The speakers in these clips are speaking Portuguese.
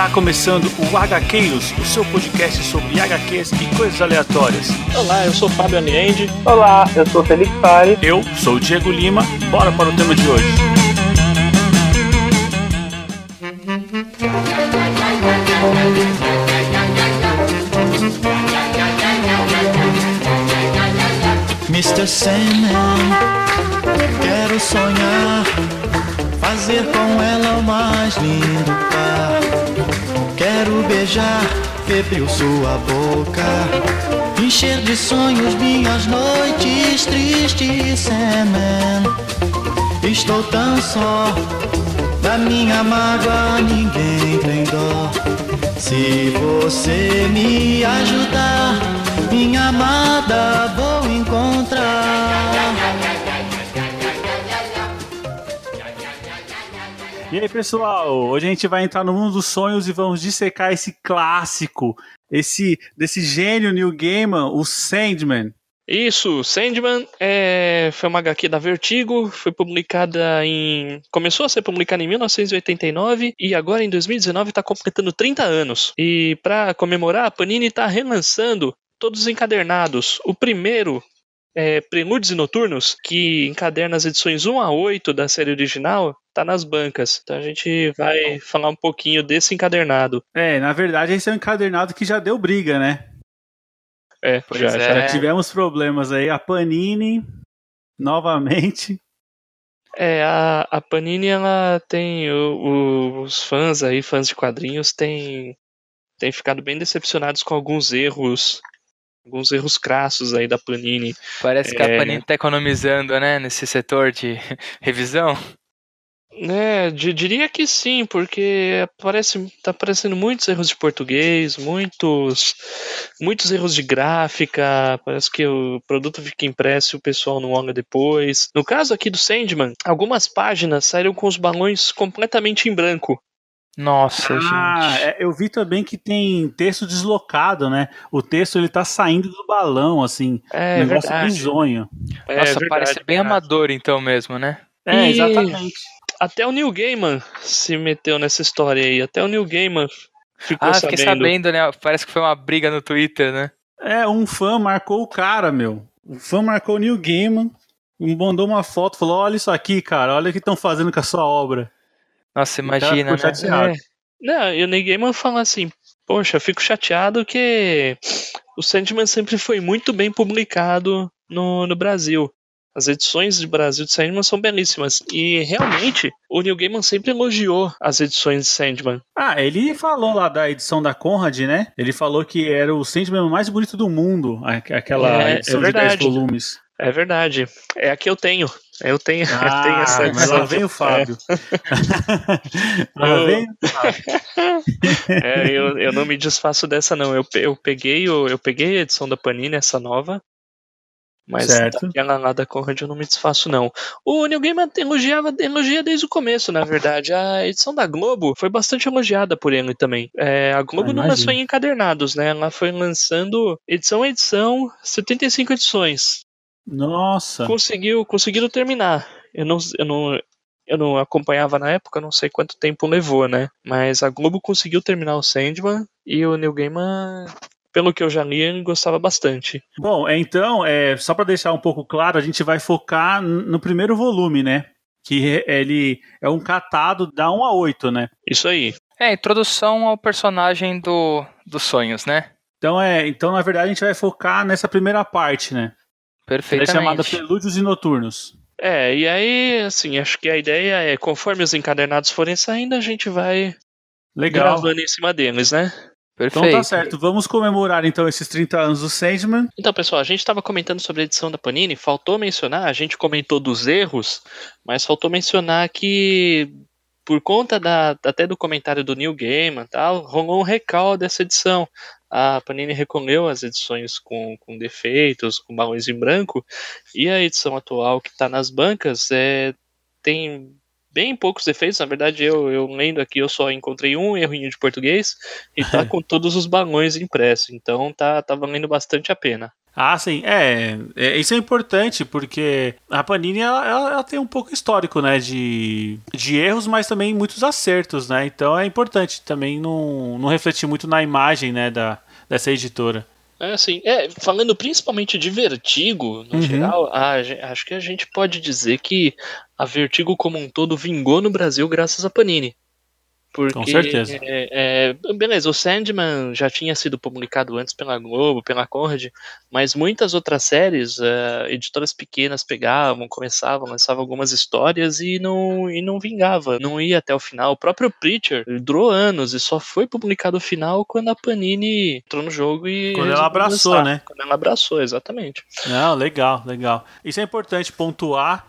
Está começando o HQs, o seu podcast sobre HQs e coisas aleatórias. Olá, eu sou o Fábio Aniende. Olá, eu sou o Felipe Pari. Eu sou o Diego Lima. Bora para o tema de hoje. Mr. Sandman, quero sonhar, fazer com ela o mais lindo par. Quero beijar, febril sua boca, encher de sonhos minhas noites tristes, Sandman. Estou tão só, da minha mágoa ninguém tem dó. Se você me ajudar, minha amada vou encontrar. E aí, pessoal? Hoje a gente vai entrar no mundo dos sonhos e vamos dissecar esse clássico, esse desse gênio New Gaiman, o Sandman. Isso, Sandman é, foi uma HQ da Vertigo, foi publicada em. começou a ser publicada em 1989 e agora em 2019 está completando 30 anos. E para comemorar, a Panini está relançando todos os encadernados. O primeiro é Prelúdios e Noturnos, que encaderna as edições 1 a 8 da série original, tá nas bancas. Então a gente vai falar um pouquinho desse encadernado. É, na verdade, esse é um encadernado que já deu briga, né? É, Pois já, é. já Já tivemos problemas aí. A Panini, novamente. É, a, a Panini, ela tem. o- o- os fãs aí, fãs de quadrinhos, têm têm ficado bem decepcionados com alguns erros. Alguns erros crassos aí da Panini. Parece que É. a Panini tá economizando, né, nesse setor de revisão. É, di- diria que sim, porque parece, tá aparecendo muitos erros de português, muitos, muitos erros de gráfica, parece que o produto fica impresso e o pessoal não olha depois. No caso aqui do Sandman, algumas páginas saíram com os balões completamente em branco. Nossa, Ah, gente. é, eu vi também que tem texto deslocado, né? O texto ele tá saindo do balão, assim. É, um negócio verdade. bizonho. É Nossa, verdade, parece bem verdade. amador então mesmo, né? É, E- exatamente. Até o Neil Gaiman se meteu nessa história aí. Até o Neil Gaiman ficou Ah, sabendo. fiquei sabendo, né? Parece que foi uma briga no Twitter, né? É, um fã marcou o cara, meu. O fã marcou o Neil Gaiman, mandou uma foto, falou: Olha isso aqui, cara, olha o que estão fazendo com a sua obra. Nossa, imagina, né? É. Não, e o Neil Gaiman fala assim, poxa, eu fico chateado que o Sandman sempre foi muito bem publicado no, no Brasil. As edições de Brasil de Sandman são belíssimas. E realmente, o Neil Gaiman sempre elogiou as edições de Sandman. Ah, ele falou lá da edição da Conrad, né? Ele falou que era o Sandman mais bonito do mundo, aquela É, é edição de 10 verdade. volumes. É verdade. É a que eu tenho. Eu tenho, eu Ah, tenho essa mas edição. lá vem o Fábio. lá Eu- vem o Fábio. É, eu, eu não me desfaço dessa, não. Eu, eu, peguei, o, eu peguei a edição da Panini, essa nova. Mas Certo. daquela lá da Conrad eu não me desfaço, não. O Neil Gaiman elogiava, elogia desde o começo, na verdade. A edição da Globo foi bastante elogiada por ele também. É, a Globo Ah, não lançou em encadernados, né? Ela foi lançando edição a edição, 75 edições. Nossa. Conseguiu, conseguiram terminar. Eu não, eu não, eu não acompanhava na época, não sei quanto tempo levou, né? Mas a Globo conseguiu terminar o Sandman e o Neil Gaiman, pelo que eu já li, ele gostava bastante. Bom, é, então, é, só para deixar um pouco claro, a gente vai focar no primeiro volume, né? Que é- ele é um catado da 1 a 8, né? Isso aí. É, a introdução ao personagem do, dos sonhos, né? Então, é, então, na verdade, a gente vai focar nessa primeira parte, né? Que é chamada. Prelúdios e Noturnos. É, e aí, assim, acho que a ideia é, conforme os encadernados forem saindo, a gente vai Legal. gravando em cima deles, né? Então Perfeito. tá certo. Vamos comemorar então esses 30 anos do Sandman. Então, pessoal, a gente estava comentando sobre a edição da Panini, faltou mencionar, a gente comentou dos erros, mas faltou mencionar que por conta da, até do comentário do Neil Gaiman e tal, rolou um recall dessa edição. A Panini recolheu as edições com, com defeitos, com balões em branco, e a edição atual que está nas bancas é, tem bem poucos defeitos. Na verdade, eu, eu lendo aqui, eu só encontrei um errinho de português e tá com todos os balões impressos. Então tá, tá valendo bastante a pena. Ah, sim. É, é, isso é importante porque a Panini ela, ela- ela tem um pouco histórico, né, de, de erros, mas também muitos acertos, né? Então é importante também não, não refletir muito na imagem, né, da, dessa editora. É assim, é, falando principalmente de Vertigo, no Uhum. geral, a acho que a gente pode dizer que a Vertigo como um todo vingou no Brasil graças a Panini. Porque, Com certeza. é, é, beleza, o Sandman já tinha sido publicado antes pela Globo, pela Conrad, mas muitas outras séries, é, editoras pequenas pegavam, começavam, lançavam algumas histórias e não, e não vingava, não ia até o final. O próprio Preacher durou anos e só foi publicado o final quando a Panini entrou no jogo e. Quando ela abraçou, lançar. né? Quando ela abraçou, exatamente. Não, legal, legal. Isso é importante pontuar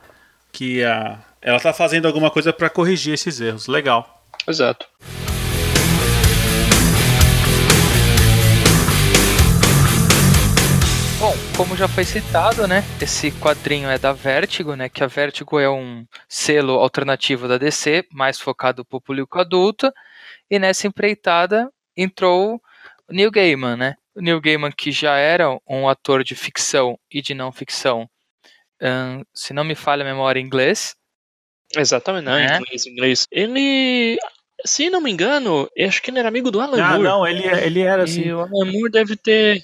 que a, ela tá fazendo alguma coisa para corrigir esses erros. Legal. Exato. Bom, como já foi citado, né? Esse quadrinho é da Vertigo, né? Que a Vertigo é um selo alternativo da DC, mais focado para o público adulto. E nessa empreitada entrou o Neil Gaiman, né? O Neil Gaiman, que já era um ator de ficção e de não ficção, ahn, se não me falha a memória em inglês. Exatamente, não, É. inglês, inglês. Ele. Se não me engano, eu acho que ele era amigo do Alan Ah, Moore. não, ele, ele era assim. E o Alan Moore deve ter.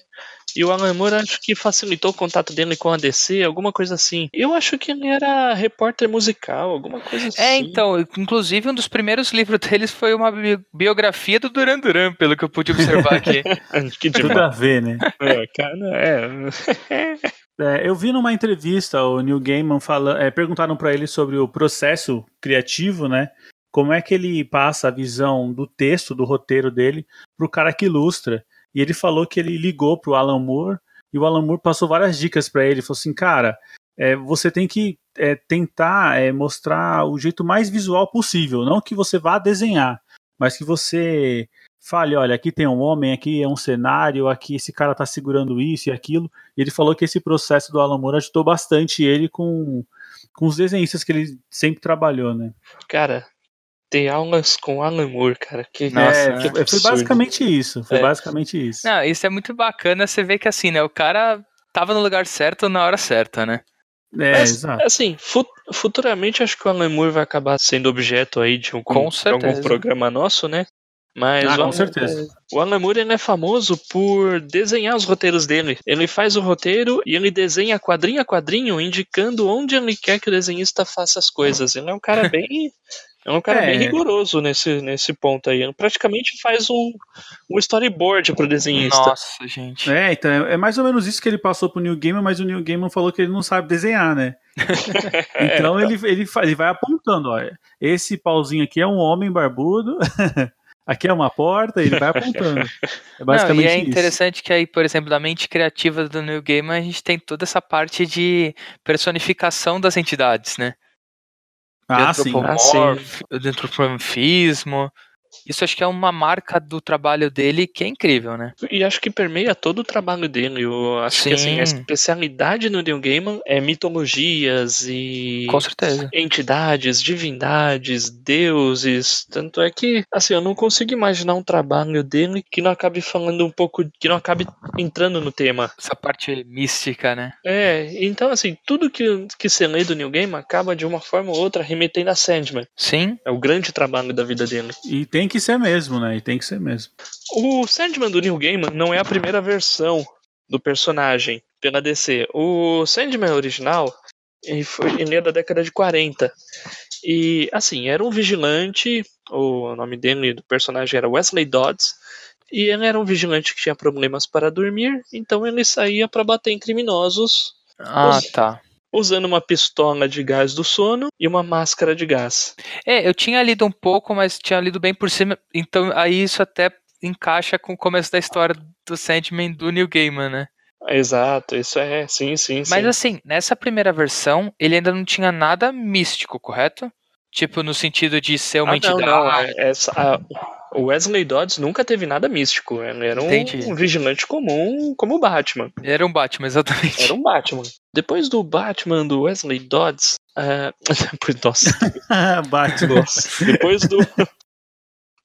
E o Alan Moore acho que facilitou o contato dele com a DC, alguma coisa assim. Eu acho que ele era repórter musical, alguma coisa assim. É, então, inclusive um dos primeiros livros deles foi uma bi- biografia do Duran Duran, pelo que eu pude observar aqui. que Tudo a ver, né? É, cara, é. É, eu vi numa entrevista o Neil Gaiman falando, é, perguntaram para ele sobre o processo criativo, né? Como é que ele passa a visão do texto, do roteiro dele, pro cara que ilustra. E ele falou que ele ligou pro Alan Moore e o Alan Moore passou várias dicas para ele. Falou assim, cara, é, você tem que é, tentar é, mostrar o jeito mais visual possível, não que você vá desenhar, mas que você fale, olha, aqui tem um homem, aqui é um cenário, aqui esse cara tá segurando isso e aquilo. E ele falou que esse processo do Alan Moore ajudou bastante ele com, com os desenhistas que ele sempre trabalhou, né? Cara, ter aulas com Alan Moore, cara. Que, Nossa, é, né? foi- foi basicamente isso. Foi É. basicamente isso. Não, isso é muito bacana, você vê que assim, né, o cara tava no lugar certo na hora certa, né? É, Mas, exato. Assim, fu- futuramente acho que o Alan Moore vai acabar sendo objeto aí de, um, Com de certeza. algum programa nosso, né? Mas Ah, o com Alan- certeza. O Alan Moore ele é famoso por desenhar os roteiros dele. Ele faz o roteiro e ele desenha quadrinho a quadrinho, indicando onde ele quer que o desenhista faça as coisas. Ele é um cara bem. É um cara É. bem rigoroso nesse, nesse ponto aí. Ele praticamente faz um, um storyboard pro desenhista. Nossa, gente. É, então é, é mais ou menos isso que ele passou pro Neil Gaiman, mas o Neil Gaiman falou que ele não sabe desenhar, né? Então ele, ele, fa- ele vai apontando, olha, esse pauzinho aqui é um homem barbudo, aqui é uma porta, ele vai apontando. É Não, basicamente e é isso. interessante que aí, por exemplo, da mente criativa do Neil Gaiman, a gente tem toda essa parte de personificação das entidades, né? Ah, sim. antropomorf- de antropomorfismo. Isso acho que é uma marca do trabalho dele que é incrível, né? E acho que permeia todo o trabalho dele. Eu acho que assim, a Sim. especialidade no Neil Gaiman é mitologias e Com certeza. entidades, divindades, deuses. Tanto é que, assim, eu não consigo imaginar um trabalho dele que não acabe falando um pouco, que não acabe entrando no tema. Essa parte mística, né? É, então, assim, tudo que, que você lê do Neil Gaiman acaba de uma forma ou outra remetendo a Sandman. Sim, É o grande trabalho da vida dele. E tem que ser mesmo, né? E tem que ser mesmo. O Sandman do Neil Gaiman não é a primeira versão do personagem pela DC. O Sandman original ele, foi, ele é da década de 40. E, assim, era um vigilante, o nome dele, do personagem era Wesley Dodds, e ele era um vigilante que tinha problemas para dormir, então ele saía para bater em criminosos Ah, Os- tá. Usando uma pistola de gás do sono e uma máscara de gás. É, eu tinha lido um pouco, mas tinha lido bem por cima, então aí isso até encaixa com o começo da história do Sandman do Neil Gaiman, né? Exato, isso é, sim, sim, sim. Mas assim, nessa primeira versão, ele ainda não tinha nada místico, correto? Tipo, no sentido de ser uma Ah, não, entidade. não, é- essa, a- o Wesley Dodds nunca teve nada místico. Ele era um, um vigilante comum como o Batman. Era um Batman, exatamente. Era um Batman. Depois do Batman do Wesley Dodds. é, Nossa, Bate. nossa. Depois do.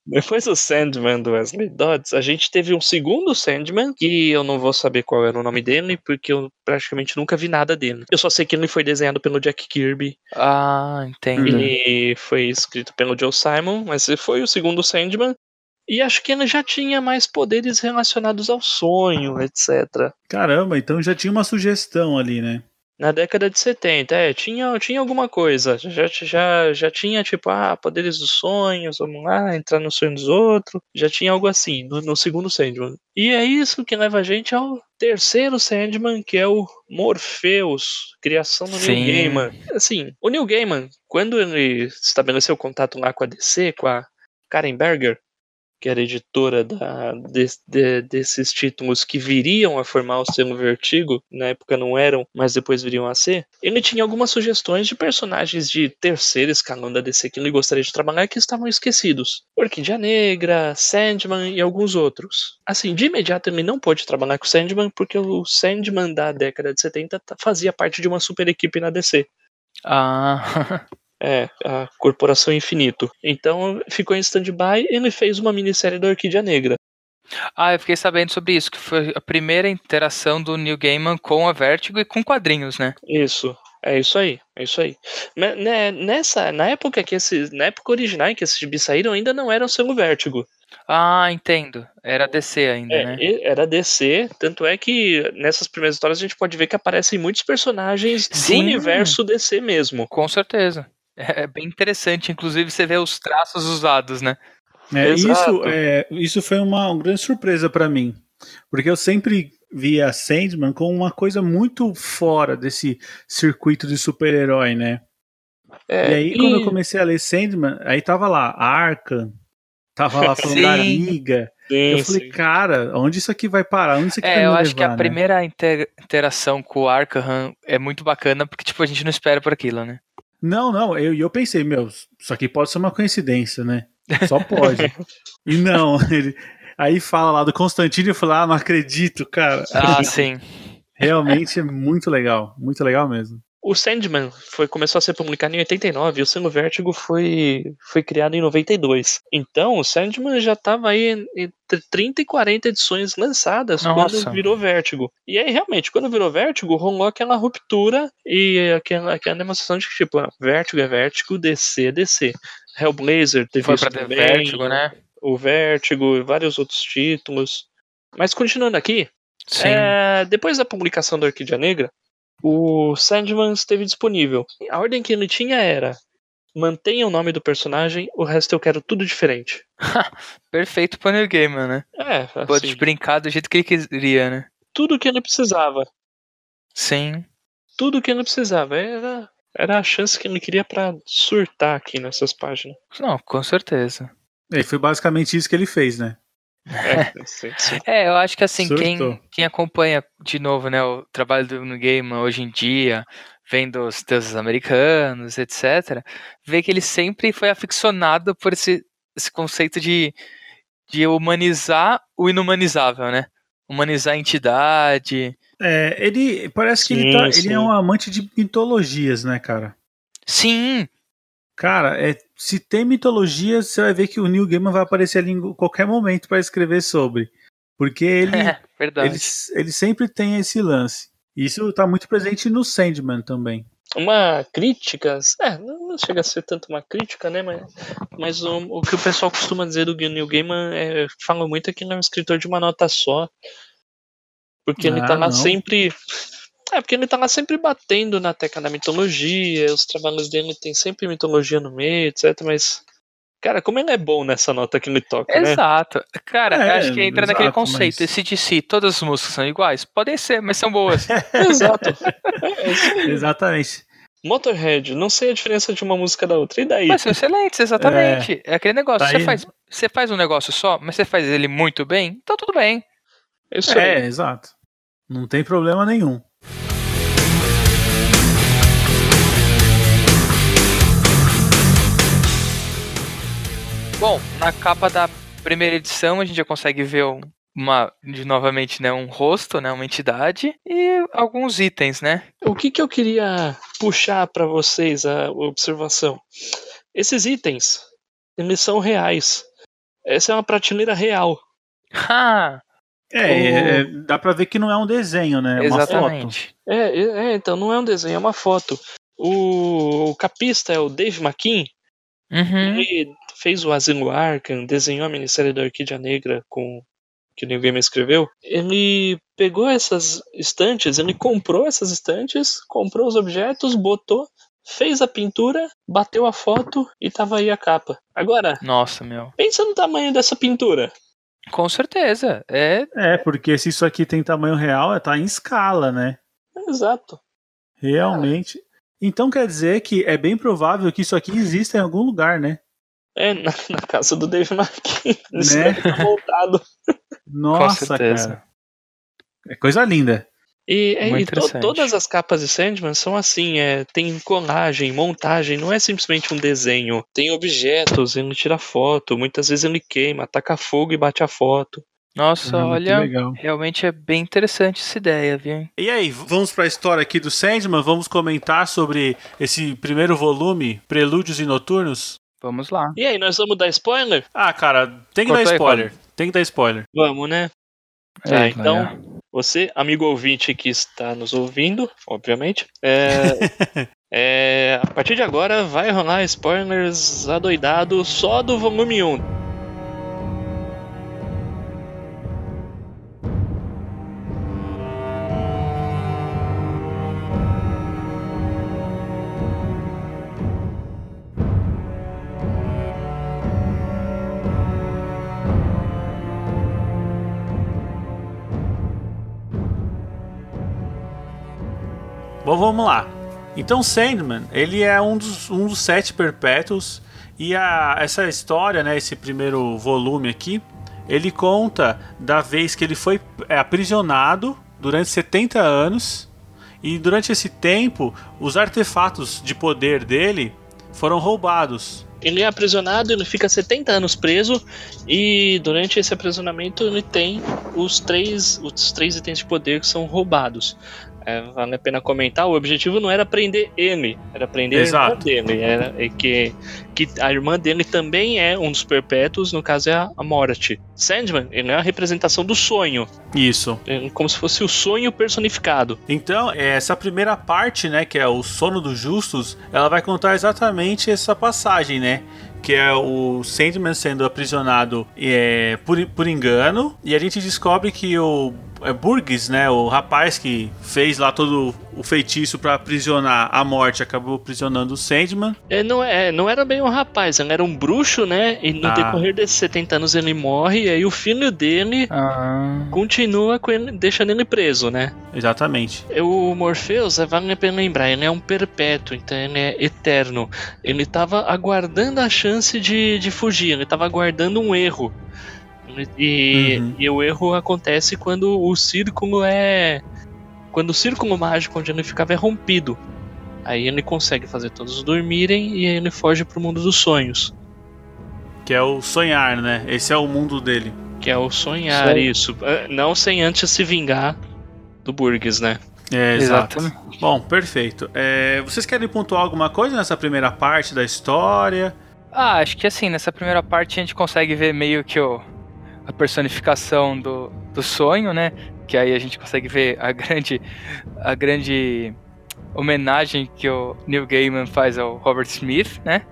Depois do Sandman do Wesley Dodds, a gente teve um segundo Sandman, que eu não vou saber qual era o nome dele, porque eu praticamente nunca vi nada dele. Eu só sei que ele foi desenhado pelo Jack Kirby Ah, entendi. e foi escrito pelo Joe Simon, mas ele foi o segundo Sandman. E acho que ele já tinha mais poderes relacionados ao sonho, etc. Caramba, então já tinha uma sugestão ali, né? Na década de 70, é, tinha, tinha alguma coisa. Já, já, já tinha, tipo, ah, poderes dos sonhos, vamos lá, entrar no sonho dos outros. Já tinha algo assim no, no segundo Sandman. E é isso que leva a gente ao terceiro Sandman, que é o Morpheus, criação do Sim. Neil Gaiman. Assim, o Neil Gaiman, quando ele estabeleceu contato lá com a DC, com a Karen Berger, que era editora da, de- de- desses títulos que viriam a formar o selo Vertigo, na época não eram, mas depois viriam a ser, ele tinha algumas sugestões de personagens de terceiro escalão da DC que ele gostaria de trabalhar que estavam esquecidos. Orquídea Negra, Sandman e alguns outros. Assim, de imediato ele não pôde trabalhar com o Sandman porque o Sandman da década de 70 ta- fazia parte de uma super equipe na DC. Ah, É, a Corporação Infinito. Então ficou em stand-by e ele fez uma minissérie da Orquídea Negra. ah, eu fiquei sabendo sobre isso, que foi a primeira interação do Neil Gaiman com a Vertigo e com quadrinhos, né? Isso. É isso aí, é isso aí. Ne- né, Nessa, na época que esses, na época original em que esses gibis saíram, ainda não eram selo Vértigo. Ah, entendo. Era DC ainda, É, né? era DC, tanto é que nessas primeiras histórias a gente pode ver que aparecem muitos personagens do Sim. universo DC mesmo. Com certeza. É bem interessante, inclusive você vê os traços usados, né? É, isso, é, isso foi uma, uma grande surpresa pra mim. Porque eu sempre via Sandman como uma coisa muito fora desse circuito de super-herói, né? É, e aí, quando eu comecei a ler Sandman, aí tava lá, Arkham, tava lá falando da. Liga. sim, eu falei, sim. cara, onde isso aqui vai parar? Onde isso aqui vai É, me eu levar, acho que a né? primeira inter- interação com o Arkham é muito bacana, porque, tipo, a gente não espera por aquilo, né? Não, não, eu, eu pensei, meu, isso aqui pode ser uma coincidência, né? Só pode. e não, ele. Aí fala lá do Constantino e eu ah, não acredito, cara. Ah, sim. Realmente é muito legal, muito legal mesmo. O Sandman foi, começou a ser publicado em 89 e o selo Vértigo foi, foi criado em 92. Então, o Sandman já estava aí entre 30 e 40 edições lançadas Nossa. quando virou Vértigo. E aí, realmente, quando virou Vértigo, rolou aquela ruptura e aquela, aquela demonstração de que, tipo, ah, Vértigo é Vértigo, DC é DC. Hellblazer teve Foi isso pra também, Vertigo, né? o Vértigo e vários outros títulos. Mas continuando aqui, é, depois da publicação da Orquídea Negra, o Sandman esteve disponível. A ordem que ele tinha era: mantenha o nome do personagem, o resto eu quero tudo diferente. Perfeito pro Neil Gaiman, né? É, Pode assim, brincar do jeito que ele queria, né? tudo que ele precisava. Sim. Tudo que ele precisava. Era, era a chance que ele queria pra surtar aqui nessas páginas. Não, com certeza. E foi basicamente isso que ele fez, né? É. É, eu acho que assim, quem, Surtou. quem acompanha de novo, né, o trabalho do Neil Gaiman hoje em dia, vendo os deuses americanos, etc., vê que ele sempre foi aficionado por esse, esse conceito de, de humanizar o inumanizável, né? Humanizar a entidade. É, ele parece que ele, Sim, tá, ele é um amante de mitologias, né, cara? Sim, Cara, é, se tem mitologia, você vai ver que o Neil Gaiman vai aparecer ali em qualquer momento para escrever sobre. Porque ele, é ele, ele sempre tem esse lance. Isso tá muito presente no Sandman também. Uma crítica, é, não chega a ser tanto uma crítica, né? Mas, mas o, o que o pessoal costuma dizer do Neil Gaiman é, fala muito é que ele é um escritor de uma nota só. Porque ele Ah, tá lá não. sempre. É, porque ele tá lá sempre batendo na tecla da mitologia, os trabalhos dele tem sempre mitologia no meio, etc. Mas. Cara, como ele é bom nessa nota que ele toca, né? Exato. Cara, É, acho que entra naquele exato, conceito. mas- Esse de si, todas as músicas são iguais? Podem ser, mas são boas. Exato. É, é aí. Exatamente. Motorhead, não sei a diferença de uma música da outra. E daí? Mas são excelentes, exatamente. É, aquele negócio. Tá você, aí. faz, você faz um negócio só, mas você faz ele muito bem, então tudo bem. É isso aí. É, exato. Não tem problema nenhum. Bom, na capa da primeira edição a gente já consegue ver um- uma, de novamente, né, um rosto, né, uma entidade e alguns itens, né? O que, que eu queria puxar para vocês a observação? Esses itens, eles são reais. Essa é uma prateleira real. Ah, É, é, dá pra ver que não é um desenho, né? É uma foto. exatamente. É, é, é, então não é um desenho, é uma foto. O, o capista é o Dave McKean. Uhum. Ele fez o Asilo Arkham, desenhou a minissérie da Orquídea Negra com que o Gaiman escreveu. Ele pegou essas estantes, ele comprou essas estantes, comprou os objetos, botou, fez a pintura, bateu a foto e tava aí a capa. Agora, Nossa, meu. pensa no tamanho dessa pintura. Com certeza. É. É, porque se isso aqui tem tamanho real, tá em escala, né? Exato. Realmente. Então quer dizer que é bem provável que isso aqui exista em algum lugar, né? É, na, na casa do Dave. Isso Né? tá voltado. Nossa, certeza. cara. É coisa linda. E, é, e to- todas as capas de Sandman são assim, é, tem colagem, montagem, não é simplesmente um desenho. Tem objetos, ele tira foto, muitas vezes ele queima, ataca fogo e bate a foto. Nossa, muito olha. Realmente é bem interessante essa ideia, viu? E aí, vamos pra história aqui do Sandman? Vamos comentar sobre esse primeiro volume, Prelúdios e Noturnos? Vamos lá. E aí, nós vamos dar spoiler? Ah, cara, tem que dar aí, spoiler. Tem que dar spoiler. Vamos, né? Tá, É, então, olha. você, amigo ouvinte que está nos ouvindo, obviamente, é, é, a partir de agora vai rolar spoilers adoidados só do volume 1. Bom, vamos lá. Então, Sandman, ele é um dos, um dos sete perpétuos. E a, essa história, né, esse primeiro volume aqui, ele conta da vez que ele foi é, aprisionado durante 70 anos. E durante esse tempo, os artefatos de poder dele foram roubados. Ele é aprisionado, ele fica 70 anos preso e durante esse aprisionamento ele tem os três, os três itens de poder que são roubados. É, vale a pena comentar, o objetivo não era prender ele, era prender a irmã Exato. dele. Era, é que, que a irmã dele também é um dos perpétuos, no caso é a, a morte. Sandman, ele é a representação do sonho, Isso. é como se fosse o sonho personificado. Então, essa primeira parte, né, que é o sono dos justos, ela vai contar exatamente essa passagem, né? Que é o Sandman sendo aprisionado é, por, por engano. E a gente descobre que o é, Burgess, né? O rapaz que fez lá todo o feitiço para aprisionar a morte, acabou aprisionando o Sandman. É, não, é, não era bem um rapaz, ele era um bruxo, né? E no Ah. decorrer desses 70 anos ele morre, e aí o filho dele Ah, continua com ele, deixando ele preso, né? Exatamente. O Morpheus, é, vale a pena lembrar, ele é um perpétuo, então ele é eterno. Ele tava aguardando a chance de, de fugir, ele tava aguardando um erro. E, Uhum. e o erro acontece quando o círculo é. Quando o círculo mágico onde ele ficava é rompido. Aí ele consegue fazer todos dormirem e aí ele foge pro mundo dos sonhos. Que é o sonhar, né? Esse é o mundo dele. Que é o sonhar, Sonho. isso. É, Não sem antes se vingar do Burgess, né? É, exato. exatamente. Bom, perfeito. É, vocês querem pontuar alguma coisa nessa primeira parte da história? Ah, acho que assim, nessa primeira parte a gente consegue ver meio que o, a personificação do, do sonho, né? Que aí a gente consegue ver a grande, a grande homenagem que o Neil Gaiman faz ao Robert Smith, né?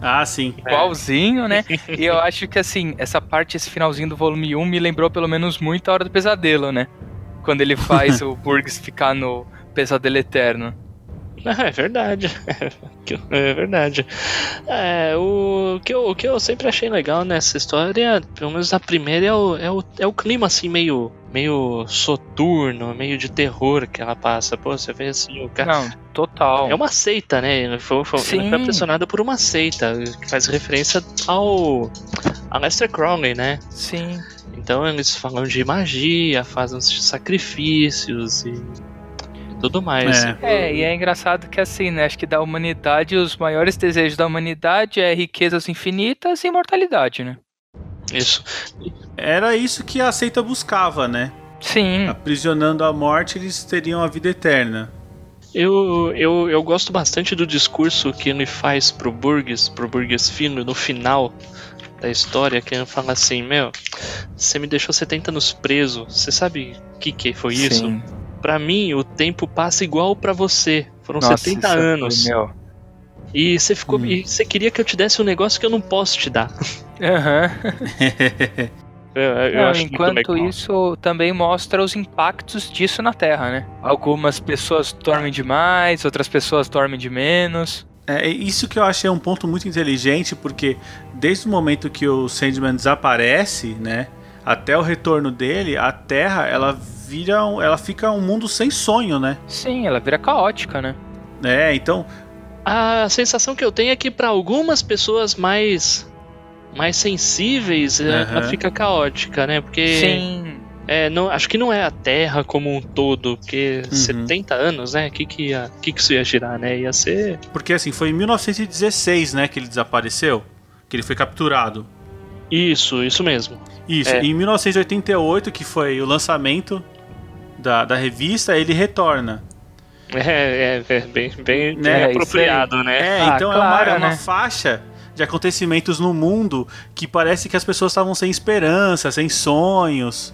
Ah, sim. Igualzinho, né? E eu acho que assim, essa parte, esse finalzinho do volume 1 me lembrou pelo menos muito a Hora do Pesadelo, né? Quando ele faz o Burgess ficar no Pesadelo Eterno. É verdade. É verdade. É, o, que eu, o que eu sempre achei legal nessa história, pelo menos a primeira, é o, é o, é o clima assim, meio, meio soturno, meio de terror que ela passa. Pô, você vê assim, o cara. Não, total. É uma seita, né? Ele foi, foi, Sim. foi por uma seita, que faz referência ao. a Lester Crowley, né? Sim. Então eles falam de magia, fazem os sacrifícios e tudo mais. É. É, e é engraçado que assim, né? Acho que da humanidade, os maiores desejos da humanidade é riquezas infinitas e imortalidade, né? Isso. Era isso que a seita buscava, né? Sim. Aprisionando a morte, eles teriam a vida eterna. Eu, eu, eu gosto bastante do discurso que ele faz pro Burgess, pro Burgess Fino, no final, da história que fala assim, meu, você me deixou 70 anos preso, você sabe o que que foi isso? Pra mim, o tempo passa igual pra você. Foram Nossa, 70 isso foi, anos. meu. E você ficou. Hum. E você queria que eu te desse um negócio que eu não posso te dar. Aham. Eu, eu Não, acho enquanto isso também mostra os impactos disso na Terra, né? Algumas pessoas dormem demais, outras pessoas dormem de menos. É isso que eu achei um ponto muito inteligente, porque desde o momento que o Sandman desaparece, né, até o retorno dele, a Terra ela vira, um- ela fica um mundo sem sonho, né? Sim, ela vira caótica, né? É, então A sensação que eu tenho é que pra algumas pessoas mais. mais sensíveis, é, ela fica caótica, né? Porque. Sim. É, não, acho que não é a Terra como um todo, porque Uhum. 70 anos, né? O que que, ia, que que isso ia girar, né? Ia ser. porque assim foi em 1916, né, que ele desapareceu, que ele foi capturado. Isso, isso mesmo. Isso. É. Em 1988, que foi o lançamento da, da revista, ele retorna. É, é, é bem, bem, Né, bem isso apropriado, né? É, Ah, então é claro, uma, é uma né? faixa de acontecimentos no mundo que parece que as pessoas estavam sem esperança, sem sonhos,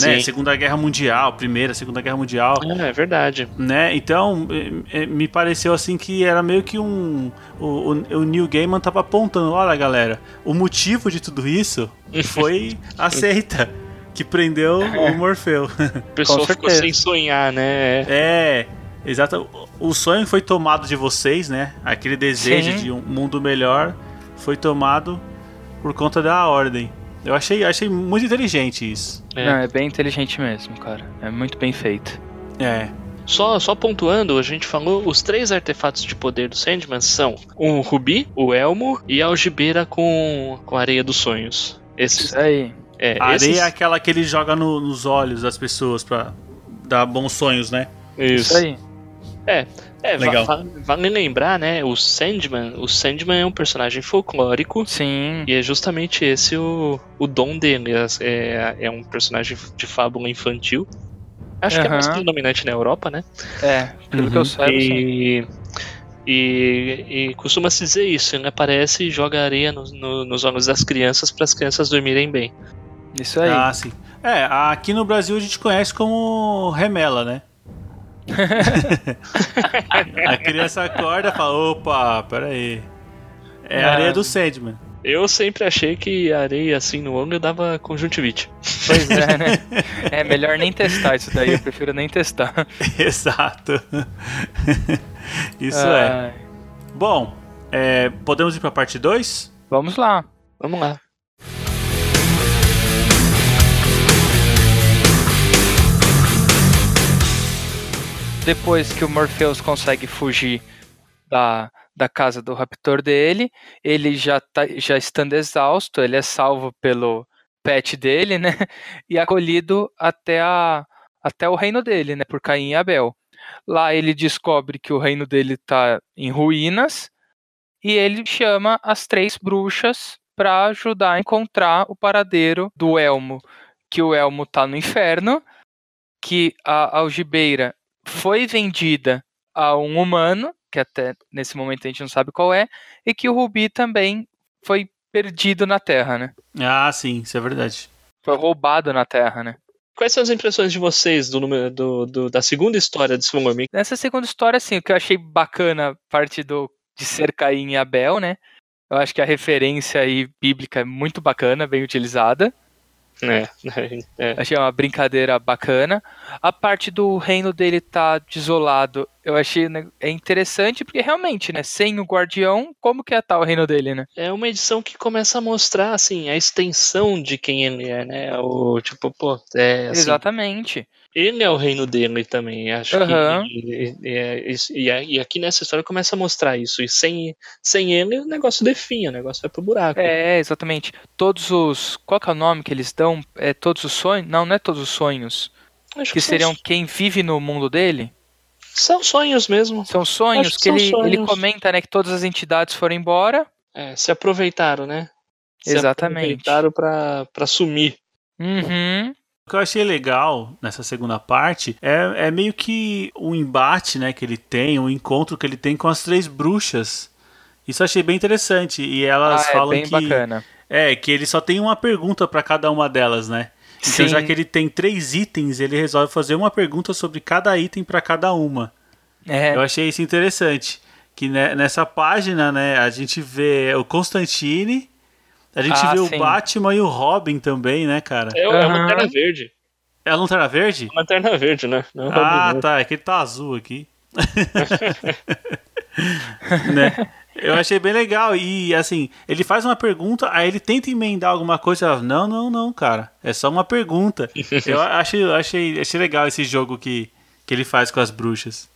né? Segunda Guerra Mundial, Primeira, Segunda Guerra Mundial, É, é verdade. né? Então, eh, eh, me pareceu assim que era meio que um o, o, o Neil Gaiman tava apontando, olha, galera, o motivo de tudo isso foi a seita que prendeu o Morfeu. O pessoal ficou sem sonhar, né? É, exato. O sonho foi tomado de vocês, né? Aquele desejo Sim. de um mundo melhor foi tomado por conta da ordem. Eu achei, achei muito inteligente isso. É. Não, é bem inteligente mesmo, cara. É muito bem feito. É. Só, só pontuando, a gente falou, os três artefatos de poder do Sandman são o Rubi, o Elmo e a algibeira com, com a areia dos sonhos. Esses, Isso aí. É, A areia esses- é aquela que ele joga no- nos olhos das pessoas pra dar bons sonhos, né? Isso aí. É, va- Legal. va- vale lembrar, né? O Sandman, o Sandman é um personagem folclórico Sim. e é justamente esse o, o dom dele. É, é um personagem de fábula infantil. Acho que é mais predominante na Europa, né? É, pelo que eu Uhum. saiba, sim. E, e, e costuma se dizer isso, ele aparece e joga areia no- no- nos olhos das crianças para as crianças dormirem bem. Isso aí. Ah, sim. É, aqui no Brasil a gente conhece como remela, né? a criança acorda e fala, opa, peraí. É a Ah. areia do Sandman. Eu sempre achei que areia assim no olho dava conjuntivite. Pois é, né? É melhor nem testar isso daí, eu prefiro nem testar. Exato. Isso é. Ah, Bom, é, podemos ir pra parte 2? Vamos lá. Vamos lá. Depois que o Morpheus consegue fugir da, da casa do raptor dele, ele já, tá, já estando exausto, ele é salvo pelo pet dele, né? E acolhido até, a, até o reino dele, né? Por Caim e Abel. Lá ele descobre que o reino dele está em ruínas e ele chama as três bruxas para ajudar a encontrar o paradeiro do Elmo, que o Elmo tá no inferno, que a algibeira foi vendida a um humano, que até nesse momento a gente não sabe qual é, e que o Rubi também foi perdido na Terra, né? Ah, sim, isso é verdade. Foi roubado na Terra, né? Quais são as impressões de vocês do, número- do- do- da segunda história desse volume? Nessa segunda história, assim, o que eu achei bacana, a parte do, de ser Caim e Abel, né? Eu acho que a referência aí bíblica é muito bacana, bem utilizada. É, é, Achei uma brincadeira bacana. A parte do reino dele tá desolado, eu achei né, é interessante, porque realmente, né? Sem o guardião, como que é tal o reino dele, né? é uma edição que começa a mostrar assim a extensão de quem ele é, né? O tipo, pô, é, assim, Exatamente. Ele é o reino dele também. Acho Aham. que e, e- é e, é- e aqui nessa história começa a mostrar isso. E sem, sem ele o negócio definha, o negócio vai pro buraco. É, exatamente. Todos os. Qual que é o nome que eles dão? É todos os sonhos? Não, não é todos os sonhos. Acho Que são- seriam quem vive no mundo dele? são sonhos mesmo. São sonhos Acho que que, são ele, ele sonhos. comenta, né, que todas as entidades foram embora. É, se aproveitaram, né? Se Exatamente. aproveitaram pra, pra sumir. Uhum. O que eu achei legal nessa segunda parte é, é meio que um embate né, que ele tem, um encontro que ele tem com as três bruxas. Isso eu achei bem interessante. E elas Ah, é falam bem que bacana. É, que ele só tem uma pergunta pra cada uma delas, né? Então, Sim. já que ele tem três itens, ele resolve fazer uma pergunta sobre cada item pra cada uma. É, Eu achei isso interessante. Que ne- nessa página, né, a gente vê o Constantine, a gente Ah, vê o sim. Batman e o Robin também, né, cara? É, é uma lanterna verde. É a Lanterna Verde? Uma lanterna verde, né? Não é Ah, Robin, tá. É que ele tá azul aqui. né? Eu achei bem legal. E assim, ele faz uma pergunta, aí ele tenta emendar alguma coisa. Ela, não, não, não, cara. É só uma pergunta. Eu achei, achei, achei legal esse jogo que, que ele faz com as bruxas.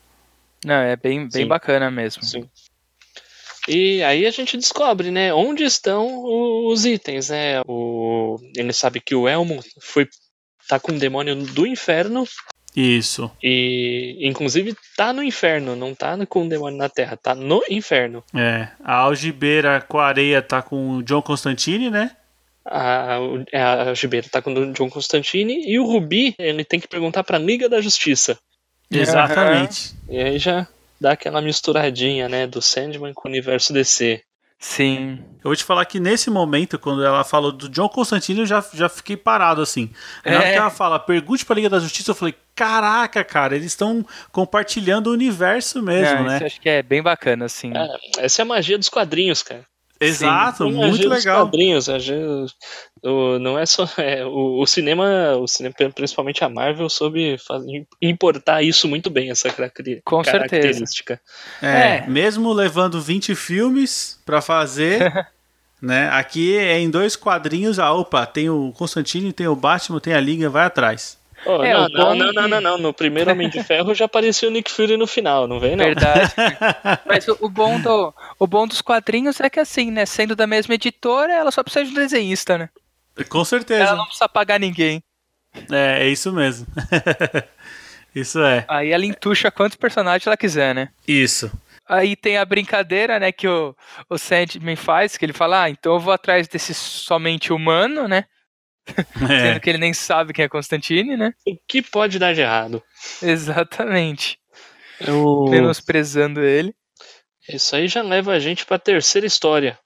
não, é bem, bem Sim. bacana mesmo. Sim. E aí a gente descobre, né, onde estão os itens, né? O, ele sabe que o Elmo foi tá com um demônio do inferno Isso. e inclusive tá no inferno, não tá com o demônio na Terra, tá no inferno. É. A algibeira com a areia tá com o John Constantine, né? A, o- a Gibeira tá com o John Constantine e o Rubi, ele tem que perguntar pra Liga da Justiça. Exatamente. E aí já dá aquela misturadinha, né, do Sandman com o universo DC. Sim. Eu vou te falar que nesse momento, quando ela falou do John Constantine, eu já, já fiquei parado assim. Na hora É. que ela fala, pergunte pra Liga da Justiça, eu falei, caraca, cara, eles estão compartilhando o universo mesmo, Não, né? Isso eu acho que é bem bacana, assim. É, essa é a magia dos quadrinhos, cara. Exato, a muito legal. quadrinhos, a magia- o- não é só é, o, o cinema, o cinema, principalmente a Marvel, soube fazer, importar isso muito bem essa caracteri- Com certeza. característica. É, É. mesmo levando 20 filmes pra fazer, né? Aqui é em dois quadrinhos, ah, opa, tem o Constantine, tem o Batman, tem a Liga, vai atrás. Oh, É, não, não, não, que- não, não, não, no primeiro Homem de Ferro já aparecia o Nick Fury no final, não vem não. Verdade. Mas o, o bom do, o bom dos quadrinhos é que assim, né? Sendo da mesma editora, ela só precisa de um desenhista, né? Com certeza. Ela não precisa pagar ninguém. É, é isso mesmo. isso é. Aí ela entuxa quantos personagens ela quiser, né? Isso. Aí tem a brincadeira, né, que o, o Sandman faz, que ele fala, ah, então eu vou atrás desse somente humano, né? Sendo É. que ele nem sabe quem é Constantine, né? O que pode dar de errado? Exatamente. Eu... Menosprezando ele. Isso aí já leva a gente pra terceira história.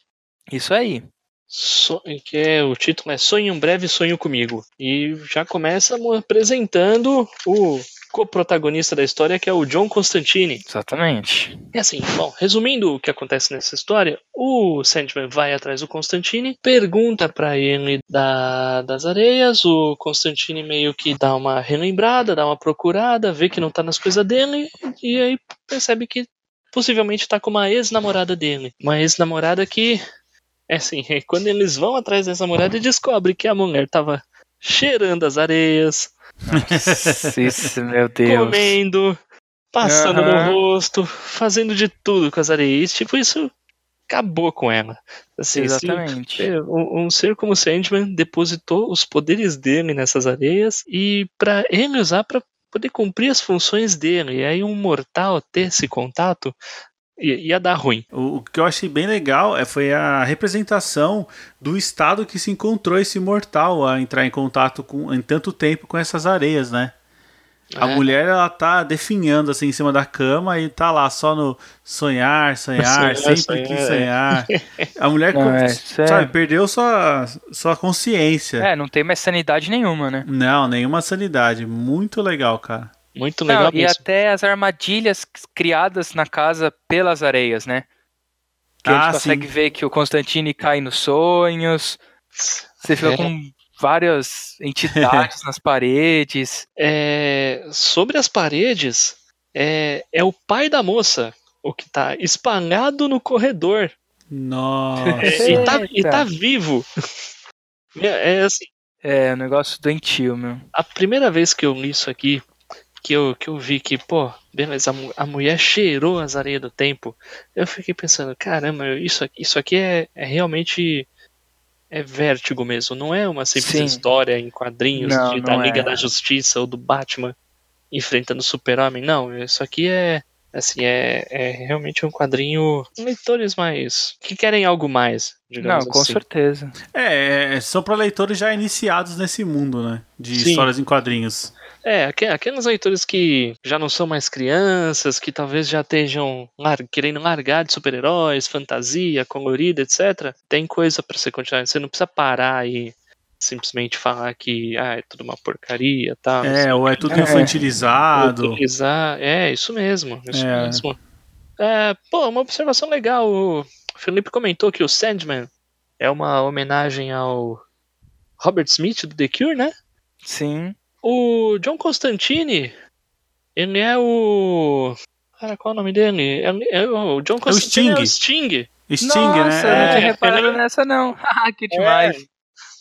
Isso aí. So- que é, o título é Sonho em Breve, Sonho Comigo. E já começa apresentando o co-protagonista da história, que é o John Constantine. Exatamente. E assim, bom, resumindo o que acontece nessa história, o Sandman vai atrás do Constantine, pergunta pra ele da, das areias, o Constantine meio que dá uma relembrada, dá uma procurada, vê que não tá nas coisas dele, e aí percebe que possivelmente tá com uma ex-namorada dele. Uma ex-namorada que, é assim, quando eles vão atrás dessa ele descobre que a mulher tava cheirando as areias, Isso, meu Deus. comendo, passando Aham. no rosto, fazendo de tudo com as areias. Tipo, isso acabou com ela. Assim, Exatamente. um, um ser como Sandman depositou os poderes dele nessas areias e para ele usar para poder cumprir as funções dele. E aí um mortal ter esse contato ia, ia dar ruim. O, o que eu achei bem legal é, foi a representação do estado que se encontrou esse mortal a entrar em contato com, em tanto tempo com essas areias, né? A É. mulher, ela tá definhando assim em cima da cama e tá lá só no sonhar, sonhar, Sonhar, sempre sonhar, quis é. sonhar. A mulher, Não, é, é- sabe, perdeu sua, sua consciência. É, não tem mais sanidade nenhuma, né? Não, nenhuma sanidade. Muito legal, cara. Muito Não, legal e mesmo. até as armadilhas criadas na casa pelas areias, né? Que a Ah, gente consegue sim. ver que o Constantine cai nos sonhos. Você fica É. com várias entidades nas paredes. É, sobre as paredes, é, é o pai da moça, o que tá espalhado no corredor. Nossa. É, e, tá, e tá vivo. É, é assim, É, um negócio doentio, meu. a primeira vez que eu li isso aqui, que eu, que eu vi que, pô, beleza, a, mu- a mulher cheirou as areias do tempo, eu fiquei pensando, caramba, isso aqui, isso aqui é, é realmente é vértigo mesmo, não é uma simples Sim. história em quadrinhos Não, de, da não Liga é. da Justiça ou do Batman enfrentando o Super-Homem, não, isso aqui é assim, é, é realmente um quadrinho leitores mais que querem algo mais, Não, digamos com assim. certeza. É, é, são para leitores já iniciados nesse mundo, né? De Sim. histórias em quadrinhos. É, aque- aqueles leitores que já não são mais crianças, que talvez já estejam lar- querendo largar de super-heróis, fantasia, colorida, etc. Tem coisa pra você continuar. Você não precisa parar e simplesmente falar que ah, é tudo uma porcaria, tá? É, ou é tudo É. infantilizado. Utilizar, é, isso mesmo, isso É. mesmo. É, pô, uma observação legal. O Felipe comentou que o Sandman é uma homenagem ao Robert Smith do The Cure, né? Sim. O John Constantine, ele é o. Cara, qual é o nome dele? É, é o John Constantine é o Sting. Sting, Nossa, eu não né? tinha É, reparado ele- nessa, não. Ah, que demais.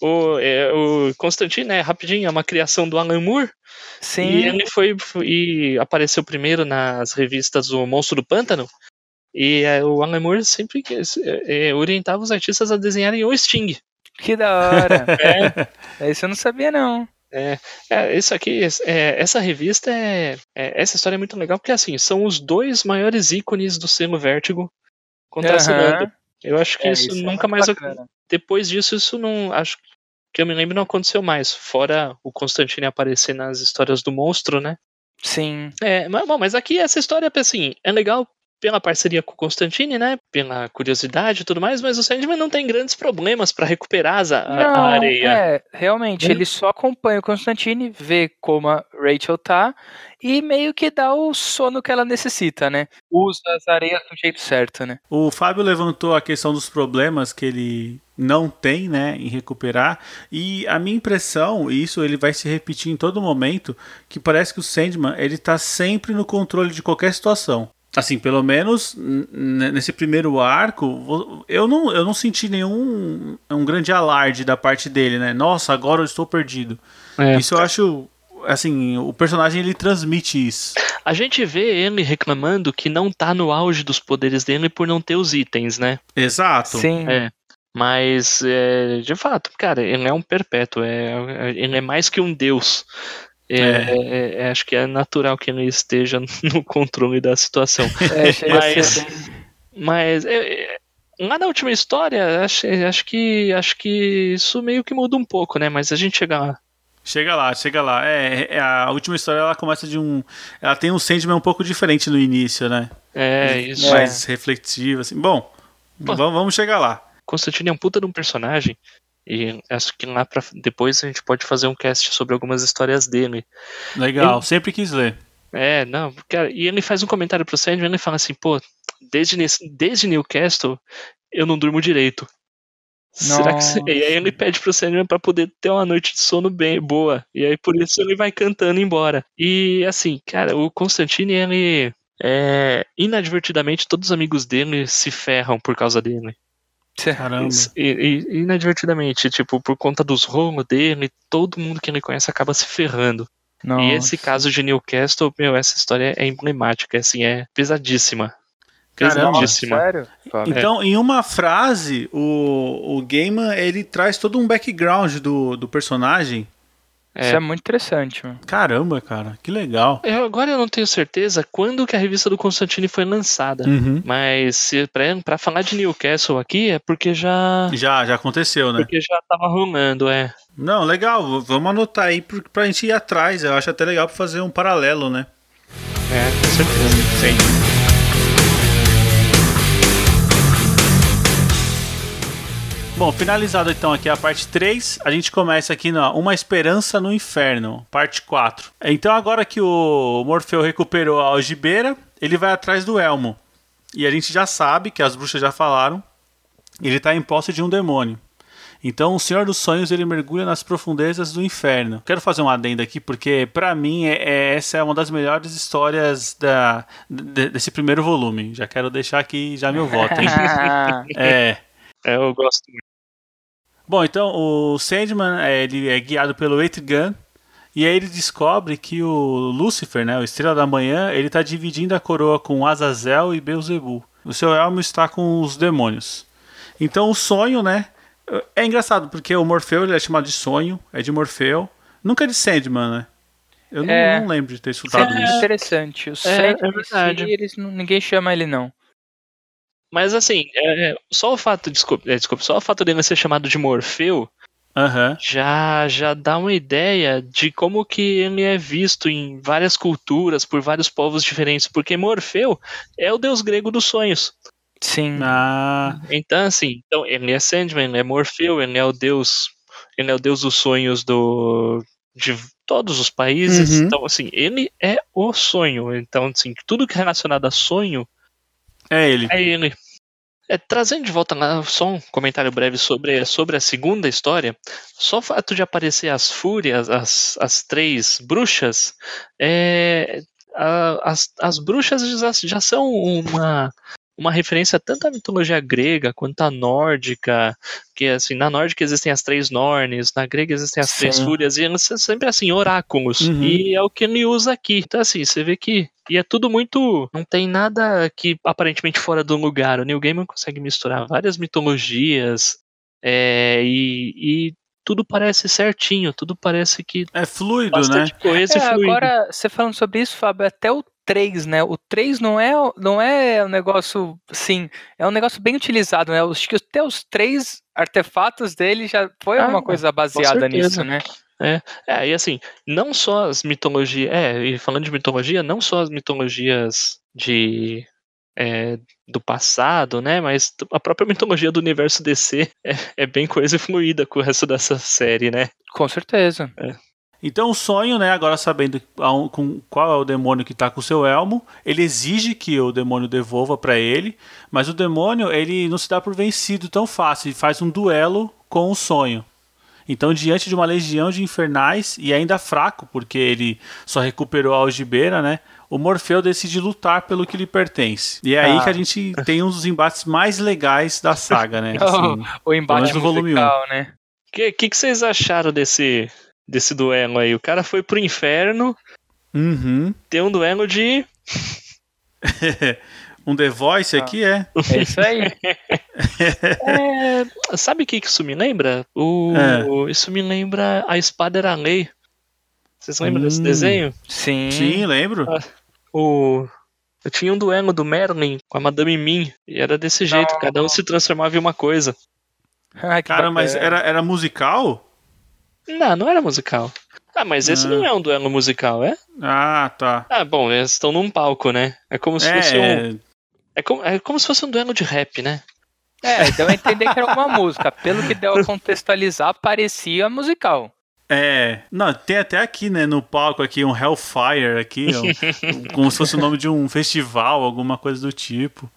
O, é, o Constantine, é rapidinho, é uma criação do Alan Moore. E Sim. ele foi e apareceu primeiro nas revistas O Monstro do Pântano. E é, o Alan Moore sempre que- é, é, orientava os artistas a desenharem o Sting. Que da hora. é. Isso eu não sabia, não. É, isso aqui, é, essa revista é, é- Essa história é muito legal, porque assim, são os dois maiores ícones do selo Vértigo contracenando. Aham. Eu acho que É, isso, isso é nunca mais. bacana. Depois disso, isso não. Acho que eu me lembro não aconteceu mais. Fora o Constantine aparecer nas histórias do monstro, né? Sim. É, mas, bom, mas aqui essa história, assim, é legal pela parceria com o Constantine, né? Pela curiosidade e tudo mais, mas o Sandman não tem grandes problemas pra recuperar as- a, a Não, areia. é, realmente, Hum? ele só acompanha o Constantine, vê como a Rachel tá e meio que dá o sono que ela necessita, né? Usa as areias do jeito certo, né? O Fábio levantou a questão dos problemas que ele não tem, né, em recuperar. E a minha impressão, e isso ele vai se repetir em todo momento, que parece que o Sandman ele tá sempre no controle de qualquer situação. Assim, pelo menos nesse primeiro arco, eu não, eu não senti nenhum um grande alarde da parte dele, né? Nossa, agora eu estou perdido. É. Isso eu acho, assim, o personagem ele transmite isso. A gente vê ele reclamando que não tá no auge dos poderes dele por não ter os itens, né? Exato. Sim. É. Mas, é, de fato, cara, ele é um perpétuo, é, ele é mais que um deus. É, é, é, acho que é natural que ele esteja no controle da situação. É, Mas- Mas é, é, lá na última história, acho, acho que acho que isso meio que muda um pouco, né? Mas a gente chega lá. Chega lá, chega lá. É, é, a última história ela começa de um. Ela tem um Sandman um pouco diferente no início, né? É, isso. Mais reflexivo, assim. Bom, Pô. vamos, chegar lá. Constantine é um puta de um personagem. E acho que lá pra depois a gente pode fazer um cast sobre algumas histórias dele. Legal, sempre quis ler. É, não, cara, e ele faz um comentário pro Sandman e ele fala assim, pô, desde, desde Newcastle eu não durmo direito. Será que. você- E aí ele pede pro Sandman pra poder ter uma noite de sono bem boa. E aí por isso ele vai cantando embora. E assim, cara, o Constantine, ele. É, inadvertidamente, todos os amigos dele se ferram por causa dele. Caramba. E, e- inadvertidamente, tipo, por conta dos rolos dele, todo mundo que ele conhece acaba se ferrando. Nossa. E esse caso de Newcastle, meu, essa história é emblemática, assim, é pesadíssima. Caramba. Pesadíssima. Sério? Então, em uma frase, o, o Gaiman ele traz todo um background do, do personagem. Isso é muito interessante, mano. Caramba, cara, que legal. Eu, agora eu não tenho certeza quando que a revista do Constantine foi lançada. Uhum. Mas se, pra, pra falar de Newcastle aqui é porque já. Já, já aconteceu, né? Porque já tava rolando, é. Não, legal, vamos anotar aí pra gente ir atrás. Eu acho até legal pra fazer um paralelo, né? É, com certeza. Sim. Bom, finalizado então aqui a parte 3, a gente começa aqui na Uma Esperança no Inferno, parte 4. Então agora que o Morfeu recuperou a algibeira, ele vai atrás do Elmo. E a gente já sabe, que as bruxas já falaram, ele está em posse de um demônio. Então o Senhor dos Sonhos ele mergulha nas profundezas do inferno. Quero fazer um adendo aqui porque pra mim é, é- essa é uma das melhores histórias da, de- desse primeiro volume. Já quero deixar aqui já meu voto, hein? é. É, eu gosto muito. Bom, então o Sandman é, ele é guiado pelo Etrigan e aí ele descobre que o Lúcifer, né, o Estrela da Manhã, ele está dividindo a coroa com Azazel e Beelzebub. O seu elmo está com os demônios. Então o sonho, né, é engraçado porque o Morfeu ele é chamado de sonho, é de Morfeu, nunca de Sandman, né? Eu não, É. não lembro de ter escutado isso. interessante. O É, Sandman é si, eles ninguém chama ele, não. Mas assim, é, é, só o fato, desculpa, é, desculpa, só o fato dele ser chamado de Morfeu Aham. já já dá uma ideia de como que ele é visto em várias culturas por vários povos diferentes, porque Morfeu é o deus grego dos sonhos. Sim. Ah, Então assim, então ele é Sandman, ele é Morfeu, ele é o deus, ele é o deus dos sonhos do de todos os países. Uhum. Então assim, ele é o sonho. Então assim, tudo que é relacionado a sonho é ele. é ele. É, trazendo de volta lá, só um comentário breve sobre, sobre a segunda história. Só o fato de aparecer as fúrias, as, as três bruxas, é, a- as, as bruxas já, já são uma, uma referência tanto à mitologia grega quanto à nórdica, que assim, na nórdica existem as três Nornes, na grega existem as três Sim. fúrias, e são sempre assim, oráculos. Uhum. E é o que ele usa aqui. Então assim, você vê que e é tudo muito. Não tem nada que aparentemente fora do lugar. O Neil Gaiman consegue misturar várias mitologias é, e, e tudo parece certinho, tudo parece que É fluido, né? coisa É, e fluido. agora, você falando sobre isso, Fábio, até o 3, né? O 3 não é, não é um negócio, assim, é um negócio bem utilizado, né? Acho que até os três artefatos dele já foi Ah, alguma coisa baseada nisso, né? É, e assim, não só as mitologias. É, e falando de mitologia, não só as mitologias de. é, do passado, né? Mas a própria mitologia do universo DC é, é bem coisa fluida com o resto dessa série, né? Com certeza. Então o sonho, né, agora sabendo com qual é o demônio que tá com o seu elmo, ele exige que o demônio devolva pra ele, mas o demônio, ele não se dá por vencido tão fácil, ele faz um duelo com o sonho. Então, diante de uma legião de infernais, e ainda fraco, porque ele só recuperou a algibeira, né? O Morfeu decide lutar pelo que lhe pertence. E é aí Ah. que a gente tem um dos embates mais legais da saga, né? Assim, O embate no volume musical, né? O que, que, que vocês acharam desse, desse duelo aí? O cara foi pro inferno, uhum. tem um duelo de. um The Voice aqui é. É isso aí. É, sabe o que, isso me lembra? O, É. Isso me lembra A Espada Era a Lei. Vocês lembram desse Hum. desenho? Sim. Sim, lembro. O. Eu tinha um duelo do Merlin com a Madame Mim. E era desse jeito, Não. cada um se transformava em uma coisa. Ai, Cara, mas bacana. era, era musical? Não, não era musical. Ah, mas esse Ah. não é um duelo musical, é? Ah, tá. Ah, bom, eles estão num palco, né? É como se fosse um. É, É como, é como se fosse um duelo de rap, né? É, deu a entender que era uma música. Pelo que deu a contextualizar, parecia musical. é. Não, tem até aqui, né, no palco aqui, um Hellfire aqui, um- como se fosse o nome de um festival, alguma coisa do tipo.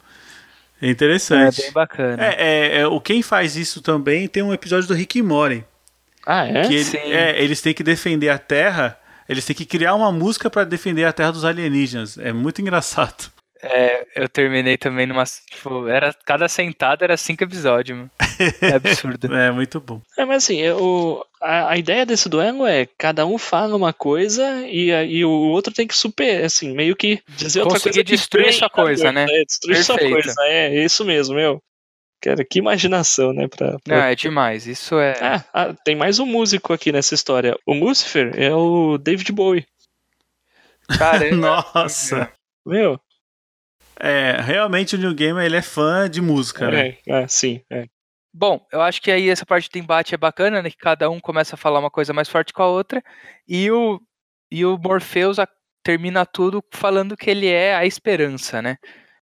É É interessante. bem bacana. É, é, é, o quem faz isso também tem um episódio do Rick e Morty. Ah, é? Que ele- Sim. é, eles têm que defender a Terra, eles têm que criar uma música pra defender a Terra dos alienígenas. É muito engraçado. É, eu terminei também numa. Tipo, era, cada sentada era cinco episódios, mano. É absurdo. É muito bom. É, mas assim, eu- a, a ideia desse duelo é cada um fala uma coisa e, a- e o outro tem que super, assim, meio que dizer outra Conseguir coisa. que destruir prenda sua coisa, a né? É, destruir sua Perfeito. coisa. É, isso mesmo, meu. Cara, que imaginação, né? Pra, Não, pra... é demais. Isso é. Ah, ah, tem mais um músico aqui nessa história. O Lucifer é o David Bowie. Caramba. Nossa. Meu, É, realmente o New Gamer ele é fã de música, né? é, é, sim, é. Bom, eu acho que aí essa parte do embate é bacana, né? Que cada um começa a falar uma coisa mais forte com a outra. E o, e o Morpheus a- termina tudo falando que ele é a esperança, né?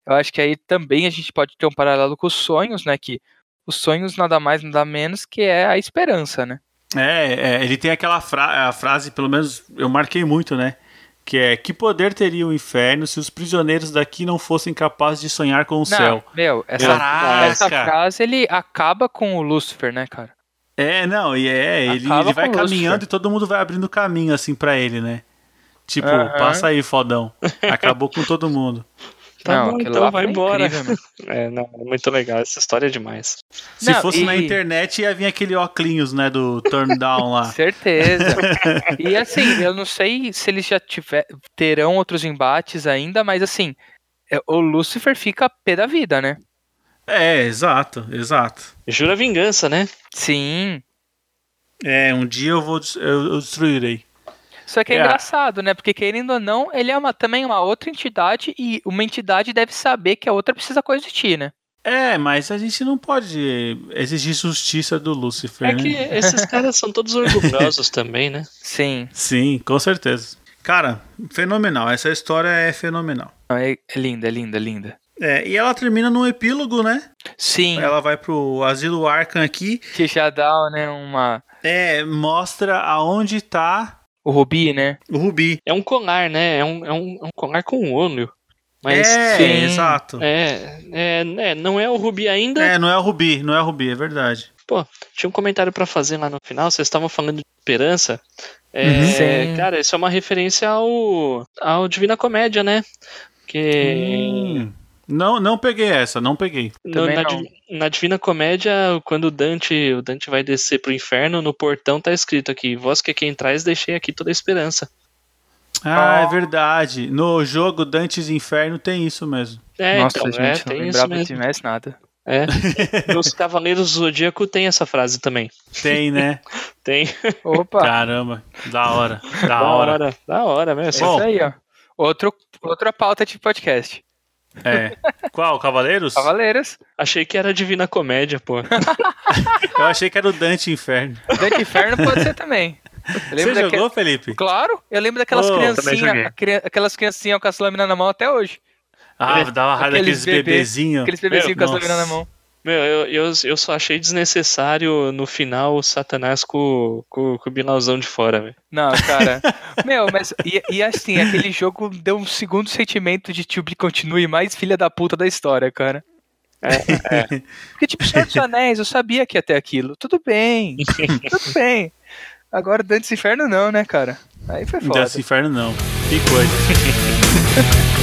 Eu acho que aí também a gente pode ter um paralelo com os sonhos, né? Que os sonhos nada mais, nada menos que é a esperança, né? É, é, ele tem aquela fra frase, pelo menos eu marquei muito, né? Que é: Que poder teria o inferno se os prisioneiros daqui não fossem capazes de sonhar com o Não, céu? meu, essa, Caraca! essa frase ele acaba com o Lucifer, né, cara? É, não, e é, ele, ele vai caminhando Lucifer. e todo mundo vai abrindo caminho assim pra ele, né? Tipo, passa aí, fodão. Acabou com todo mundo. Tá não, bom, aquilo então lá vai embora. incrível. É, não, é muito legal. Essa história é demais. Se Não, fosse na e- internet, ia vir aquele óculos, né, do turn down lá. Certeza. e assim, eu não sei se eles já tiver, terão outros embates ainda, mas assim, é, o Lucifer fica pé da vida, né? É, exato, exato. Jura vingança, né? Sim. É, um dia eu vou eu, eu destruirei. Só que é, É. engraçado, né? Porque querendo ou não, ele é uma, também uma outra entidade e uma entidade deve saber que a outra precisa coexistir, né? É, mas a gente não pode exigir justiça do Lucifer, É né? que esses caras são todos orgulhosos também, né? Sim, Sim, com certeza. Cara, fenomenal. Essa história é fenomenal. é, é linda, é linda, é linda. É, e ela termina num epílogo, né? Sim, Ela vai pro Asilo Arkham aqui. que já dá, né, uma... É, mostra aonde tá O Rubi, né? o Rubi. É um colar, né? É um, é um, é um colar com um olho. Mas é, sim. exato. é, é, é, não é o Rubi ainda. É, não é o Rubi, não é o Rubi, é verdade. Pô, tinha um comentário pra fazer lá no final. Vocês estavam falando de esperança. É, Uhum. Sim. Cara, isso é uma referência ao, ao Divina Comédia, né? Que Hum, não, não peguei essa, não peguei. no- na, não. Na Divina Comédia, quando o Dante, o Dante vai descer pro inferno, no portão tá escrito aqui: Vós que quem traz, deixei aqui toda a esperança. Ah, é verdade. No jogo Dantes Inferno tem isso mesmo. É, Nossa, então, gente, é, não tem isso lembrava de mesmo. mais nada. É. Nos Cavaleiros do Zodíaco tem essa frase também. Tem, né? Tem. Opa, Caramba, da hora, da, Da hora. hora. Da hora mesmo. é isso aí, ó. Outro, outra pauta de podcast. É. Qual, Cavaleiros? Cavaleiros. Achei que era Divina Comédia, pô. Eu achei que era o Dante Inferno. Dante Inferno pode ser também. Você jogou, Felipe? Claro, eu lembro daquelas Oh, criancinhas, a aquelas criancinhas com as lâminas na mão até hoje. Ah, dava raiva aqueles daqueles bebezinhos. Aqueles bebezinhos com as Nossa. lâminas na mão. Meu, eu, eu, eu só achei desnecessário no final o Satanás com, com, com o Bilauzão de fora, velho. Não, cara. Meu, mas. E, e assim, aquele jogo deu um segundo sentimento de To Be Continue mais filha da puta da história, cara. Porque, tipo, Senhor dos Anéis, eu sabia que ia ter aquilo. Tudo bem. tudo bem. Agora Dantes Inferno não, né, cara? Aí foi foda. Desse Inferno não. Que coisa.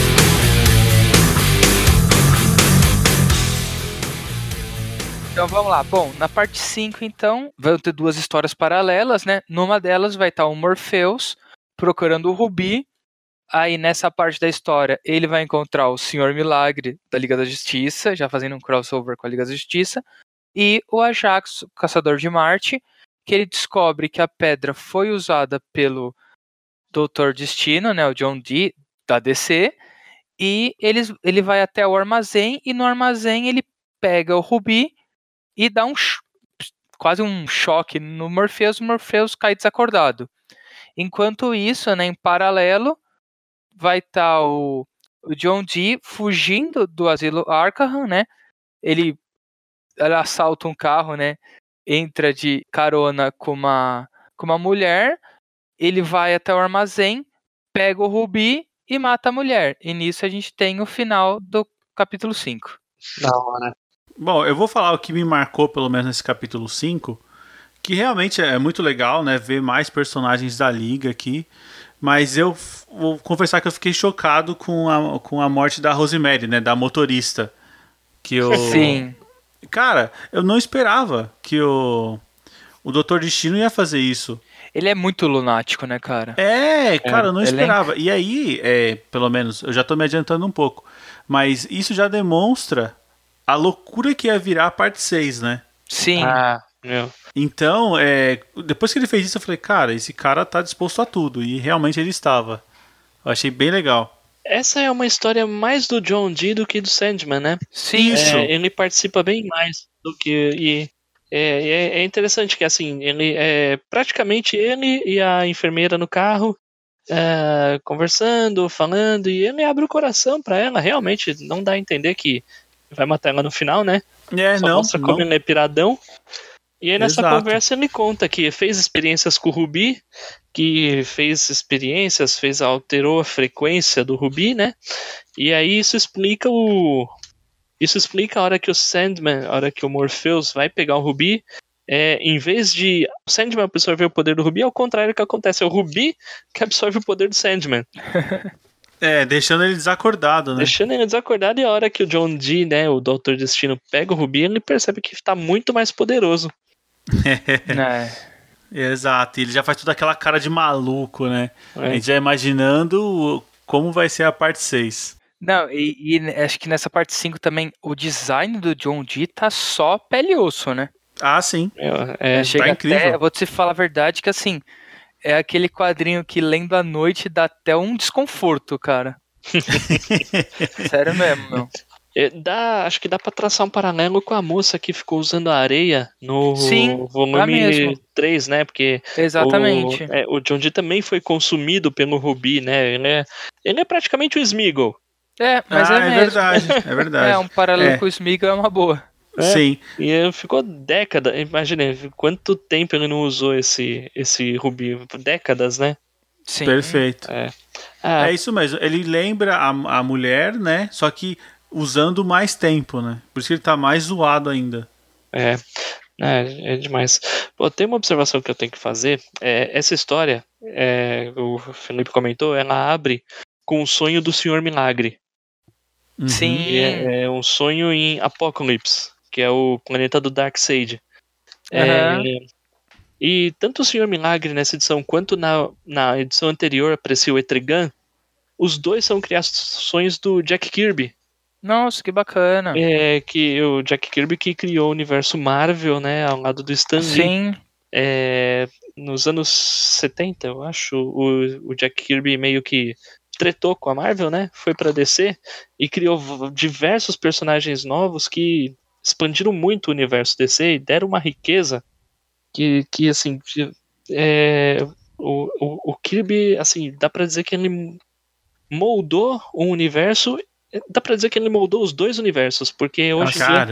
Então vamos lá. Bom, na parte 5, então, vão ter duas histórias paralelas, né? Numa delas vai estar o Morpheus procurando o Rubi. Aí nessa parte da história ele vai encontrar o Senhor Milagre da Liga da Justiça, já fazendo um crossover com a Liga da Justiça, e o Ajax, o Caçador de Marte, que ele descobre que a pedra foi usada pelo Doutor Destino, né, o John Dee, da DC, e eles, ele vai até o armazém, e no armazém ele pega o Rubi e dá um quase um choque no Morpheus, o Morpheus cai desacordado. Enquanto isso, né, em paralelo, vai estar o, o John Dee fugindo do asilo Arkham, né? Ele, ele assalta um carro, né? Entra de carona com uma, com uma mulher, ele vai até o armazém, pega o Rubi e mata a mulher. E nisso a gente tem o final do capítulo 5. Da hora. Bom, eu vou falar o que me marcou, pelo menos nesse capítulo 5, que realmente é muito legal, né? Ver mais personagens da Liga aqui. Mas eu vou confessar que eu fiquei chocado com a, com a morte da Rosemary, né? Da motorista. Que eu. Sim. Cara, eu não esperava que o. O Doutor Destino ia fazer isso. Ele é muito lunático, né, cara? É, cara, eu não ele é esperava. E aí, é, pelo menos, eu já tô me adiantando um pouco. Mas isso já demonstra a loucura que ia virar a parte 6, né? Sim. Ah, meu. Então, é, depois que ele fez isso, eu falei, cara, esse cara tá disposto a tudo. E realmente ele estava. Eu achei bem legal. Essa é uma história mais do John Dee do que do Sandman, né? Sim, Isso. É, ele participa bem mais do que. E é, é- é interessante que assim, ele é praticamente ele e a enfermeira no carro. é, conversando, falando, e ele abre o coração pra ela. Realmente não dá a entender que vai matar ela no final, né? É, Só não, mostra não. como ele é piradão. E aí nessa Exato. conversa ele conta que fez experiências com o Rubi, que fez experiências, fez alterou a frequência do Rubi, né? E aí isso explica o isso explica a hora que o Sandman, a hora que o Morpheus vai pegar o Rubi, é, em vez de o Sandman absorver o poder do Rubi, é o contrário que acontece, é o Rubi que absorve o poder do Sandman. É, deixando ele desacordado, né? Deixando ele desacordado e a hora que o John Dee, né, o Doutor Destino, pega o Rubi, ele percebe que tá muito mais poderoso. né? Exato, e ele já faz toda aquela cara de maluco, né? A É. gente já imaginando como vai ser a parte 6. Não, e, e acho que nessa parte 5 também o design do John Dee tá só pele e osso, né? Ah, sim. É, é, Chega tá incrível. até, vou te falar a verdade que assim, é aquele quadrinho que lendo à noite dá até um desconforto, cara. Sério mesmo, meu. É, dá, acho que dá pra traçar um paralelo com a moça que ficou usando a areia no Sim, volume mesmo. 3, né? Porque Exatamente. o, é, o John Dee também foi consumido pelo Rubi, né? Ele é, ele é praticamente o Smeagol. É, mas ah, é, é, mesmo. verdade, é verdade. É, um paralelo É. com o Smeagol é uma boa. É. Sim. E ele ficou décadas, imagina, quanto tempo ele não usou esse, esse Rubi? Décadas, né? Sim. Perfeito. Ah, É isso mesmo. Ele lembra a, a mulher, né? Só que usando mais tempo, né? Por isso que ele tá mais zoado ainda. É, é, é demais. Pô, tem uma observação que eu tenho que fazer. É, essa história, é, o Felipe comentou, ela abre com o sonho do Senhor Milagre. Sim. É, é um sonho em Apocalypse, que é o planeta do Darkseid. É, Aham. e tanto o Senhor Milagre nessa edição quanto na, na edição anterior apareceu o Etrigan. Os dois são criações do Jack Kirby. Nossa, que bacana. É, que o Jack Kirby que criou o universo Marvel, né, ao lado do Stan Lee. Sim. É, nos anos 70, eu acho, o, o Jack Kirby meio que tretou com a Marvel, né? Foi pra DC e criou diversos personagens novos que expandiram muito o universo DC e deram uma riqueza que, que assim, é, o, o, o Kirby, assim, dá pra dizer que ele moldou um universo, dá pra dizer que ele moldou os dois universos, porque hoje em dia.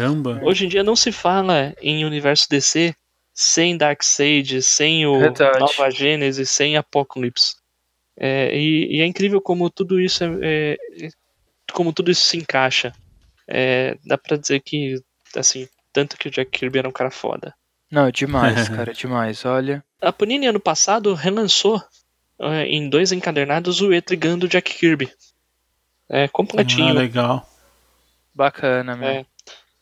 Hoje em dia não se fala em universo DC sem Darkseid, sem o Verdade. Nova Gênesis, sem Apocalypse. É, e, e é incrível como tudo isso é, é- como tudo isso se encaixa. É, dá pra dizer que assim, tanto que o Jack Kirby era um cara foda. Não, demais, cara, demais. Olha. A Panini ano passado relançou é, em dois encadernados o Etrigan do Jack Kirby. É Ah, completinho. legal. Bacana, meu. É.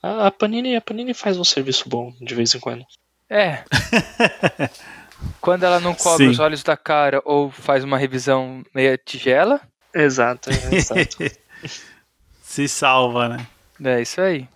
a, a Panini, a Panini faz um serviço bom de vez em quando. É. Quando ela não cobre Sim. os olhos da cara ou faz uma revisão meia tigela, Exato, é, exato. Se salva, né? é isso aí.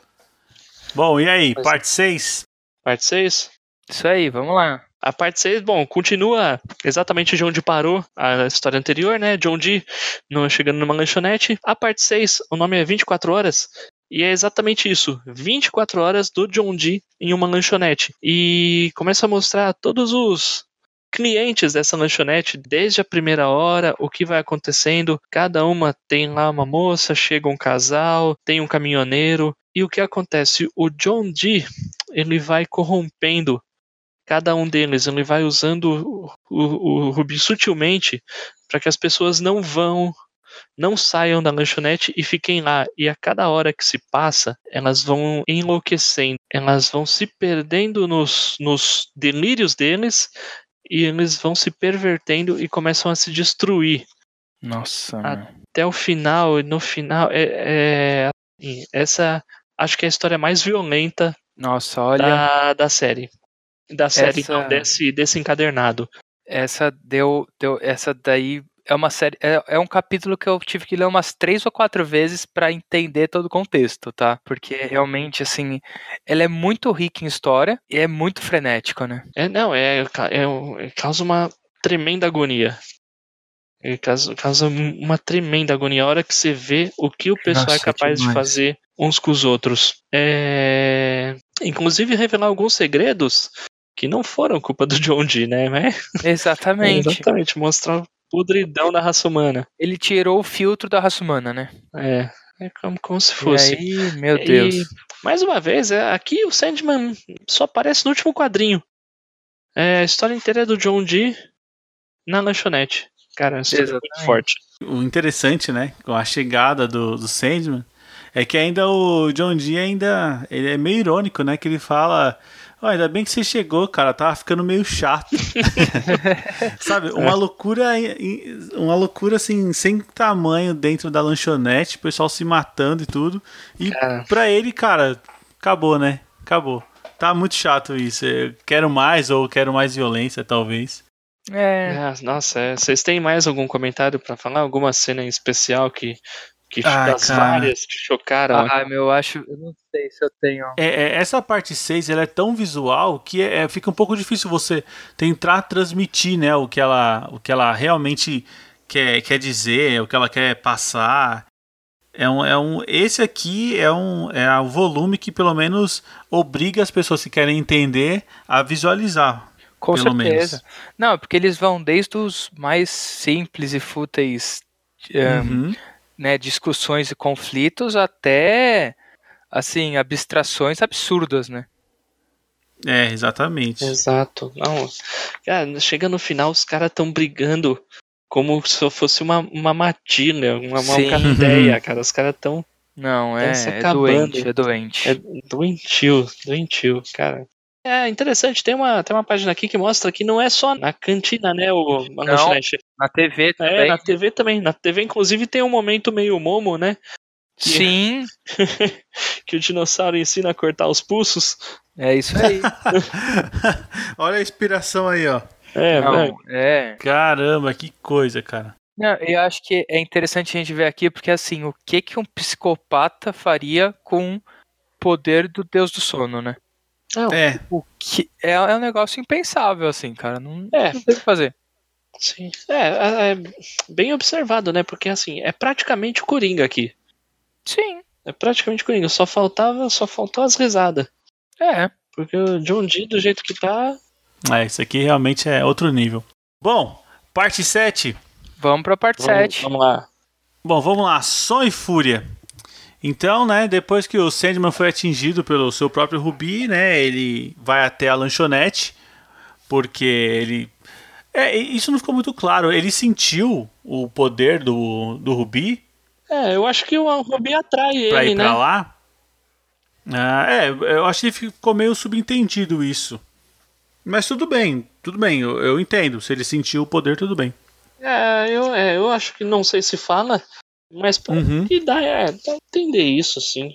Bom, e aí? Pois é. Parte 6? Parte 6? Isso aí, vamos lá. A parte 6, bom, continua exatamente de onde parou a história anterior, né? John Dee no- chegando numa lanchonete. A parte 6, o nome é 24 horas. E é exatamente isso, 24 horas do John Dee em uma lanchonete. E começa a mostrar todos os clientes dessa lanchonete, desde a primeira hora, o que vai acontecendo. Cada uma tem lá uma moça, chega um casal, tem um caminhoneiro. E o que acontece? O John Dee, ele vai corrompendo cada um deles, ele vai usando o, o, o Rubi sutilmente para que as pessoas não vão, não saiam da lanchonete e fiquem lá. E a cada hora que se passa, elas vão enlouquecendo, elas vão se perdendo nos, nos delírios deles e eles vão se pervertendo e começam a se destruir Nossa, até o final. E no final, é, é assim, essa acho que é a história mais violenta Nossa, olha. da, da série. Da série, Essa- não, desse, desse encadernado. Essa deu, deu. Essa daí é uma série. É, é um capítulo que eu tive que ler umas três ou quatro vezes pra entender todo o contexto, tá? Porque realmente, assim, ela é muito rica em história e é muito frenético, né? É, não, é, é, é- causa uma tremenda agonia. É, causa, causa uma tremenda agonia. A hora que você vê o que o pessoal é Nossa, capaz de fazer uns com os outros. É, inclusive revelar alguns segredos que não foram culpa do John Dee, né? Mas- Exatamente. Exatamente, mostrar o podridão da raça humana. Ele tirou o filtro da raça humana, né? É, é como, como se E fosse. aí, meu E, Deus. mais uma vez, é, aqui o Sandman só aparece no último quadrinho. É, a história inteira é do John Dee na lanchonete. Cara, é muito Exatamente. forte. O interessante, né, com a chegada do, do Sandman, é que ainda o John Dee ainda ele é meio irônico, né, que ele fala, ó, ainda bem que você chegou, cara, tava ficando meio chato. Sabe, uma loucura, uma loucura assim, sem tamanho dentro da lanchonete, o pessoal se matando e tudo. E Cara. pra ele, cara, acabou, né? Acabou. Tá muito chato isso. Eu quero mais ou quero mais violência, talvez. É. Ah, nossa, é, vocês têm mais algum comentário pra falar? Alguma cena em especial que, que Ai, das cara. várias que chocaram? Ah, meu, eu acho. Eu não sei se eu tenho. É, é, essa parte 6 ela é tão visual que é, é- fica um pouco difícil você tentar transmitir né, o, que ela, o que ela realmente quer, quer dizer, o que ela quer passar. É um, é um, esse aqui é um é o volume que pelo menos obriga as pessoas que querem entender a visualizar. Com pelo certeza. menos. Não, porque eles vão desde os mais simples e fúteis Uhum. né, discussões e conflitos até assim, abstrações absurdas, né? É, exatamente. Exato. Não, cara, chega no final, os caras estão brigando como se fosse uma, uma matilha, uma, uma Sim. alcateia, cara. Os caras tão Não, é, é doente, é doente. é doentio, doentio, cara. É interessante, tem uma, tem uma página aqui que mostra que não é só na cantina, né, o a Não, lanchonete. Na TV É, também. na TV também. Na TV, inclusive, tem um momento meio momo, né? Sim, que o dinossauro ensina a cortar os pulsos. é isso aí. Olha a inspiração aí, ó. É, Não, é. Caramba, que coisa, cara. Não, eu acho que é interessante a gente ver aqui, porque assim, o que que um psicopata faria com o poder do deus do sono, né? É, O que é, é um negócio impensável, assim, cara. Não, É. não tem o que fazer. Sim. É, é, é bem observado, né? Porque assim, é praticamente o Coringa aqui. Sim, É praticamente o Coringa. Só faltava, só faltou as risadas. é. Porque o John Dee, do jeito que tá. é, isso aqui realmente é outro nível. Bom, parte 7. Vamos pra parte Vamos, 7. vamos lá. Bom, vamos lá, Som e Fúria. Então, né, depois que o Sandman foi atingido pelo seu próprio Rubi, né, ele vai até a lanchonete, porque ele... É, isso não ficou muito claro, ele sentiu o poder do, do Rubi É, eu acho que o Rubi atrai pra ele, ir né? pra lá. Ah, é, eu acho que ficou meio subentendido isso. Mas tudo bem, tudo bem, eu, eu entendo. Se ele sentiu o poder, tudo bem. É, eu, é, eu acho que não sei se fala, mas pra Uhum. que dá, é, dá entender isso, sim.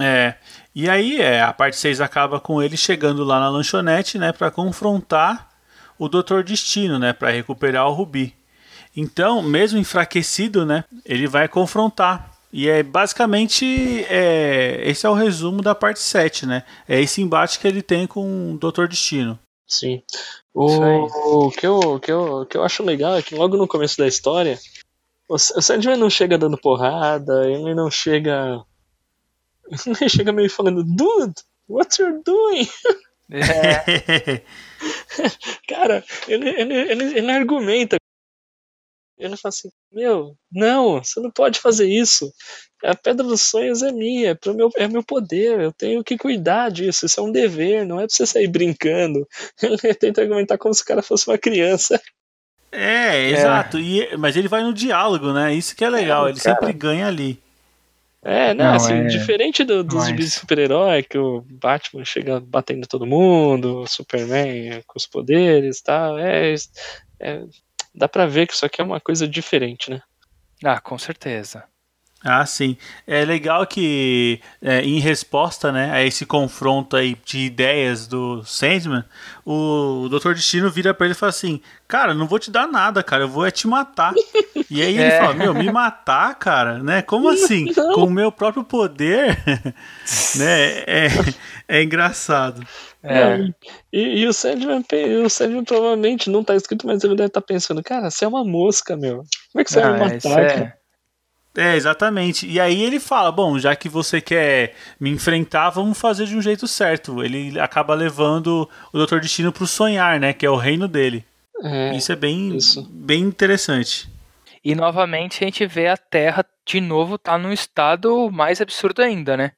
É, e aí é, a parte 6 acaba com ele chegando lá na lanchonete, né, para confrontar o Doutor Destino, né, para recuperar o Rubi. Então, mesmo enfraquecido, né, ele vai confrontar. E é basicamente é, esse é o resumo da parte 7, né? É esse embate que ele tem com o Doutor Destino. Sim. O, o que, eu, o que, eu, o que eu acho legal é que logo no começo da história, o Sandman não chega dando porrada, ele não chega. Ele chega meio falando, dude, what you're doing? É, Cara, ele, ele, ele, ele argumenta. Ele fala assim, meu, não, você não pode fazer isso. A pedra dos sonhos é minha, é, pro meu, é meu poder, eu tenho que cuidar disso, isso é um dever, não é pra você sair brincando. Ele tenta argumentar como se o cara fosse uma criança. É, exato. E, mas ele vai no diálogo, né? Isso que é legal. Ele cara. sempre ganha ali. É, não, Não, assim, é- diferente do, dos Mas- de super-herói, que o Batman chega batendo todo mundo, o Superman com os poderes e tal, é, é, dá pra ver que isso aqui é uma coisa diferente, né? ah, com certeza. Ah, sim. É legal que, é, em resposta né, a esse confronto aí de ideias do Sandman, o Dr. Destino vira pra ele e fala assim: Cara, não vou te dar nada, cara, eu vou é te matar. e aí ele É. fala: Meu, me matar, cara, né? Como assim? Não. Com o meu próprio poder? né? É, é engraçado. É, E, e o Sandman, o Sandman provavelmente não tá escrito, mas ele deve estar pensando, cara, você é uma mosca, meu. Como é que você vai não, me matar, é- exatamente. E aí ele fala: Bom, já que você quer me enfrentar, vamos fazer de um jeito certo. Ele acaba levando o Dr. Destino pro sonhar, né? Que é o reino dele. É, Isso é bem, isso. bem interessante. E novamente a gente vê a Terra de novo tá num estado mais absurdo ainda, né?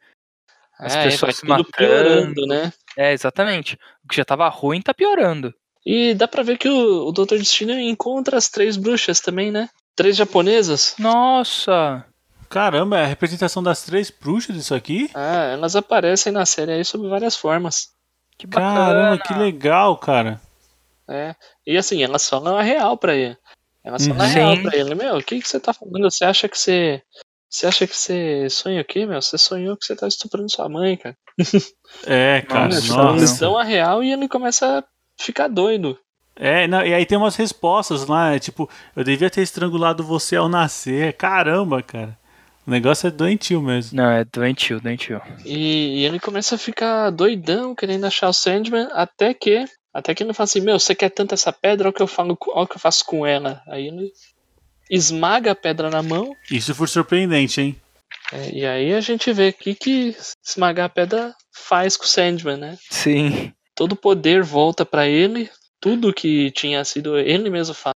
As é, pessoas se matando. piorando, né? É, exatamente. O que já tava ruim tá piorando. E dá pra ver que o, o Dr. Destino encontra as três bruxas também, né? Três japonesas. Nossa! Caramba, é a representação das três bruxas disso aqui? Ah, elas aparecem na série aí sob várias formas. Que bacana. Caramba, que legal, cara. É. E assim, elas falam a real pra ele. Elas falam a Uhum. real Sim. pra ele. Meu, o que, que você tá falando? Você acha que você. Você acha que você sonha o quê, meu? Você sonhou que você tá estuprando sua mãe, cara. É, cara, Nossa, Tipo, nossa. Eles dão a real e ele começa a ficar doido. É, não, e aí tem umas respostas lá, é tipo, eu devia ter estrangulado você ao nascer. Caramba, cara. O negócio é doentio mesmo. Não, é doentio, doentio. E, e ele começa a ficar doidão, querendo achar o Sandman, até que. Até que ele fala assim, meu, você quer tanto essa pedra, olha o que eu falo, olha o que eu faço com ela. Aí ele esmaga a pedra na mão. Isso foi surpreendente, hein? É, e aí a gente vê o que, que esmagar a pedra faz com o Sandman, né? Sim. Todo o poder volta pra ele, tudo que tinha sido ele mesmo fala.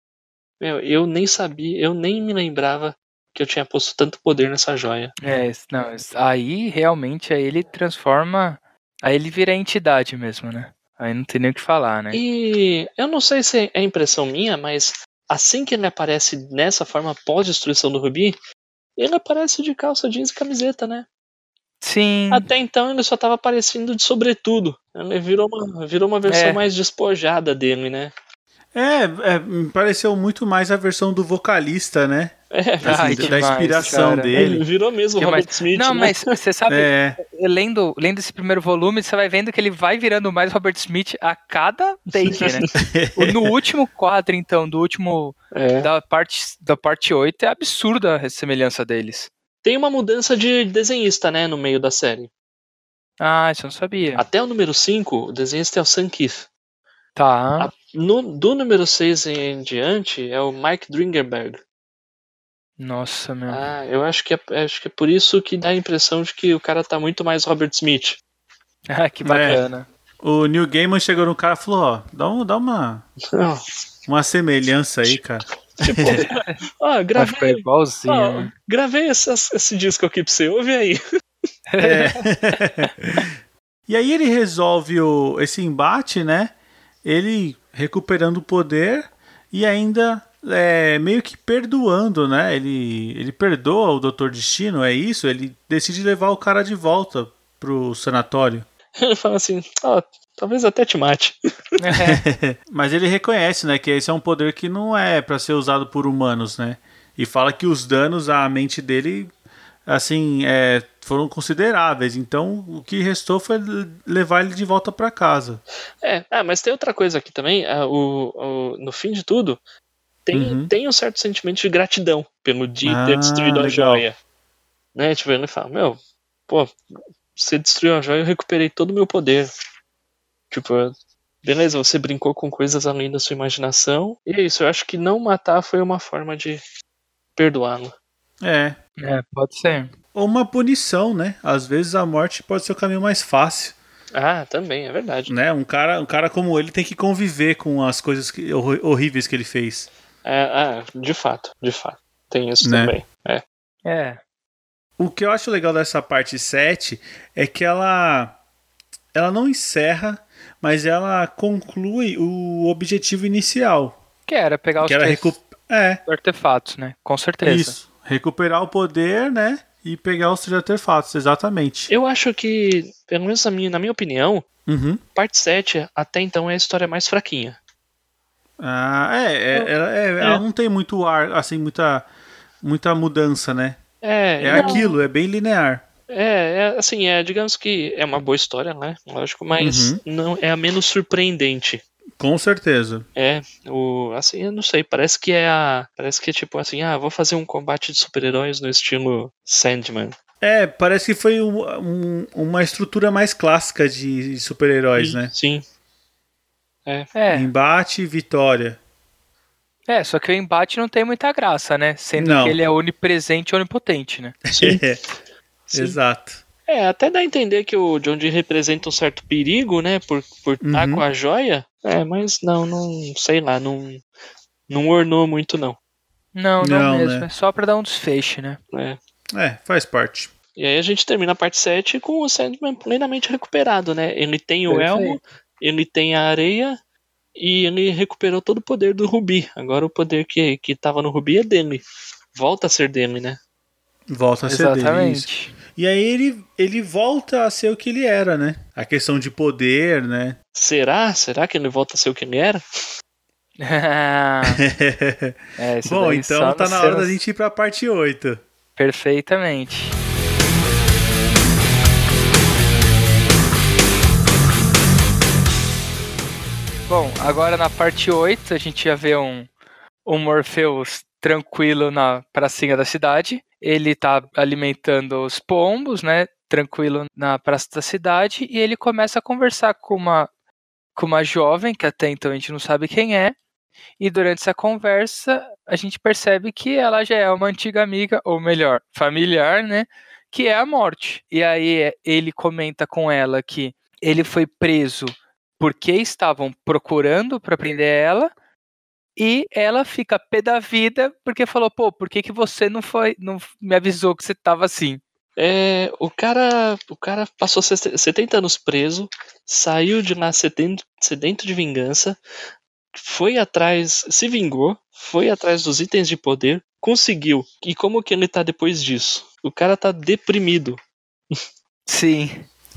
Meu, eu nem sabia, eu nem me lembrava que eu tinha posto tanto poder nessa joia. É, não, aí realmente aí ele transforma. Aí ele vira a entidade mesmo, né? Aí não tem nem o que falar, né? E eu não sei se é impressão minha, mas assim que ele aparece nessa forma pós-destruição do Rubi, ele aparece de calça jeans e camiseta, né? Sim. Até então ele só tava aparecendo de sobretudo. Ele virou uma, virou uma versão É. mais despojada dele, né? É, é, me pareceu muito mais a versão do vocalista, né? É, Assim, Ai, da demais, inspiração cara. dele. ele virou mesmo o Robert Smith. Não, né? mas você sabe, É, lendo, lendo esse primeiro volume, você vai vendo que ele vai virando mais Robert Smith a cada take, né? No último quadro, então, do último. É. Da parte, da parte 8, é absurda a semelhança deles. Tem uma mudança de desenhista, né, no meio da série. Ah, isso eu não sabia. Até o número 5, o desenhista é o Sam Keith. Tá. No, do número 6 em diante é o Mike Dringerberg. Nossa, meu. Ah, eu acho que, é, acho que é por isso que dá a impressão de que o cara tá muito mais Robert Smith. Ah, que bacana. o Neil Gaiman chegou no cara e falou, ó, dá, um, dá uma, uma semelhança aí, cara. Tipo, ó, Vai ficar gravei, igualzinho. ó, né? gravei esse, esse disco aqui pra você, ouve aí. É. e aí ele resolve o, esse embate, né? Ele recuperando o poder e ainda é, meio que perdoando, né? Ele, ele perdoa o Doutor Destino, é isso? Ele decide levar o cara de volta pro sanatório. Ele fala assim, ó, talvez até te mate. Mas ele reconhece, né, que esse é um poder que não é pra ser usado por humanos, né? E fala que os danos à mente dele, assim, é, foram consideráveis. Então, o que restou foi levar ele de volta pra casa. É, ah, mas tem outra coisa aqui também, ah, o, o- no fim de tudo, tem, Uhum. tem um certo sentimento de gratidão pelo de Ah, ter destruído a legal. joia. Né, tipo, ele fala, meu, pô, você destruiu a joia, eu recuperei todo o meu poder. Tipo, beleza, você brincou com coisas além da sua imaginação. E é isso, eu acho que não matar foi uma forma de perdoá-lo. É. É, pode ser. Ou uma punição, né? Às vezes a morte pode ser o caminho mais fácil, Ah, também, é verdade. né? Um cara, um cara como ele tem que conviver com as coisas que- horríveis que ele fez. É, ah, de fato, de fato. Tem isso Né? também. É. É. O que eu acho legal dessa parte 7 é que ela ela não encerra, mas ela conclui o objetivo inicial, Que era pegar os que era três recu é, artefatos, né? Com certeza. isso, recuperar o poder, né? E pegar os três artefatos, exatamente. Eu acho que, pelo menos na minha, na minha opinião, Uhum. parte 7 até então é a história mais fraquinha. Ah, é, é, ela, é, ela não tem muito ar, assim, muita muita mudança, né? É, É não, aquilo, é bem linear. É, é, assim, é, digamos que é uma boa história, né? Lógico, mas Uhum. não é a menos surpreendente. Com certeza. É, o, assim, eu não sei, parece que é a, parece que é tipo assim, ah, vou fazer um combate de super-heróis no estilo Sandman. É, parece que foi um- um- uma estrutura mais clássica de super-heróis, né? Sim. É, Embate e vitória. é, só que o embate não tem muita graça, né? Sendo Não. que ele é onipresente e onipotente, né? Sim. Sim. Exato. É, até dá a entender que o John Dee representa um certo perigo, né, por por estar Uhum. com a joia. É, mas não, não, sei lá, não não ornou muito não. Não, não, Não, mesmo. né? É só pra dar um desfeche, né? É. É, faz parte. E aí a gente termina a parte 7 com o Sandman plenamente recuperado, né? Ele tem o Perfeito. elmo, ele tem a areia e ele recuperou todo o poder do Rubi. Agora o poder que, que tava no Rubi é dele. Volta a ser dele, né? Volta a ser dele. Exatamente. E aí ele, ele volta a ser o que ele era, né? A questão de poder, né? Será? Será que ele volta a ser o que ele era? é, Bom, então tá na hora da gente ir pra parte 8. Perfeitamente. Bom, agora na parte 8 a gente já vê um, um Morpheus tranquilo na pracinha da cidade. Ele tá alimentando os pombos, né? Tranquilo na praça da cidade. E ele começa a conversar com uma, com uma jovem, que até então a gente não sabe quem é. E durante essa conversa, a gente percebe que ela já é uma antiga amiga, ou melhor, familiar, né? que é a morte. E aí ele comenta com ela que ele foi preso porque estavam procurando para prender ela e ela fica pé da vida porque falou, pô, por que, que você não foi, não me avisou que você tava assim? É, o cara, o cara passou 70 anos preso, saiu de lá sedento, sedento de vingança, foi atrás, se vingou, foi atrás dos itens de poder, conseguiu. E como que ele tá depois disso? O cara tá deprimido. Sim.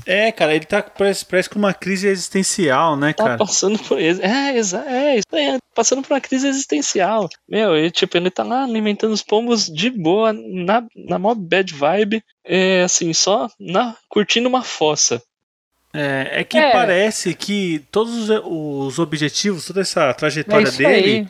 É, cara, ele tá parece, parece com uma crise existencial, né, Tá cara? passando por. É, é, isso aí, é, passando por uma crise existencial. Meu, ele, tipo, ele tá lá alimentando os pombos de boa, na, na mó bad vibe, é, assim, só na, curtindo uma fossa. É, é que É. parece que todos os, os objetivos, toda essa É trajetória isso dele aí.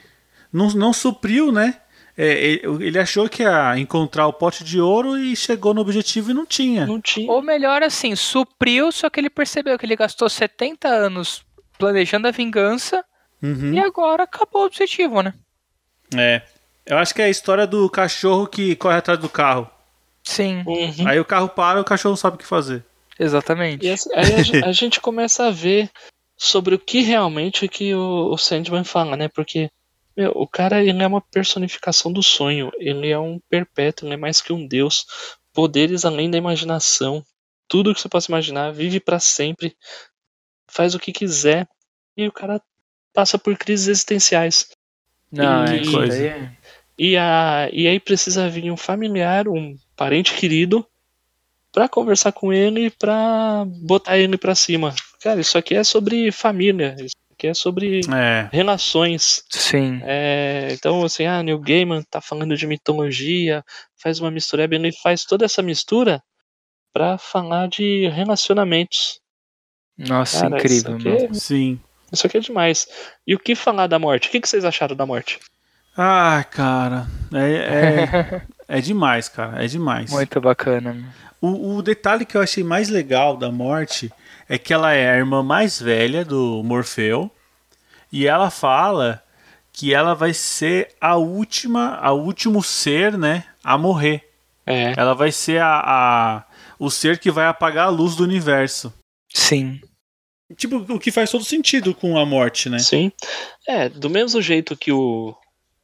não, não supriu, né? É, ele, achou que ia encontrar o pote de ouro e chegou no objetivo e não tinha. Não tinha. Ou melhor assim, supriu, só que ele percebeu que ele gastou 70 anos planejando a vingança Uhum. e agora acabou o objetivo, né? É. Eu acho que é a história do cachorro que corre atrás do carro. Sim, Uhum. Aí o carro para e o cachorro não sabe o que fazer. exatamente. E aí a gente começa a ver sobre o que realmente que o, o Sandman fala, né? Porque meu, o cara ele é uma personificação do sonho, ele é um perpétuo, ele é mais que um deus, poderes além da imaginação, tudo que você possa imaginar, vive pra sempre, faz o que quiser e o cara passa por crises existenciais. Não, E- é isso coisa. aí é- E, a, e aí precisa vir um familiar, um parente querido, pra conversar com ele, pra botar ele pra cima. Cara, isso aqui é sobre família, isso aqui é sobre É. relações. Sim. É, então, assim, ah, Neil Gaiman tá falando de mitologia, faz uma mistureba, ele faz toda essa mistura pra falar de relacionamentos. Nossa, Cara, incrível, isso aqui, meu. é, Sim. isso aqui é demais. E o que falar da morte? O que, que vocês acharam da morte? Ah, cara. É, é, é demais, cara. É demais. Muito bacana. O, o detalhe que eu achei mais legal da morte é que ela é a irmã mais velha do Morfeu e ela fala que ela vai ser a última, a último ser, né, a morrer. É, Ela vai ser a, a- o ser que vai apagar a luz do universo. Sim. Tipo, o que faz todo sentido com a morte, né? Sim. É, do mesmo jeito que o,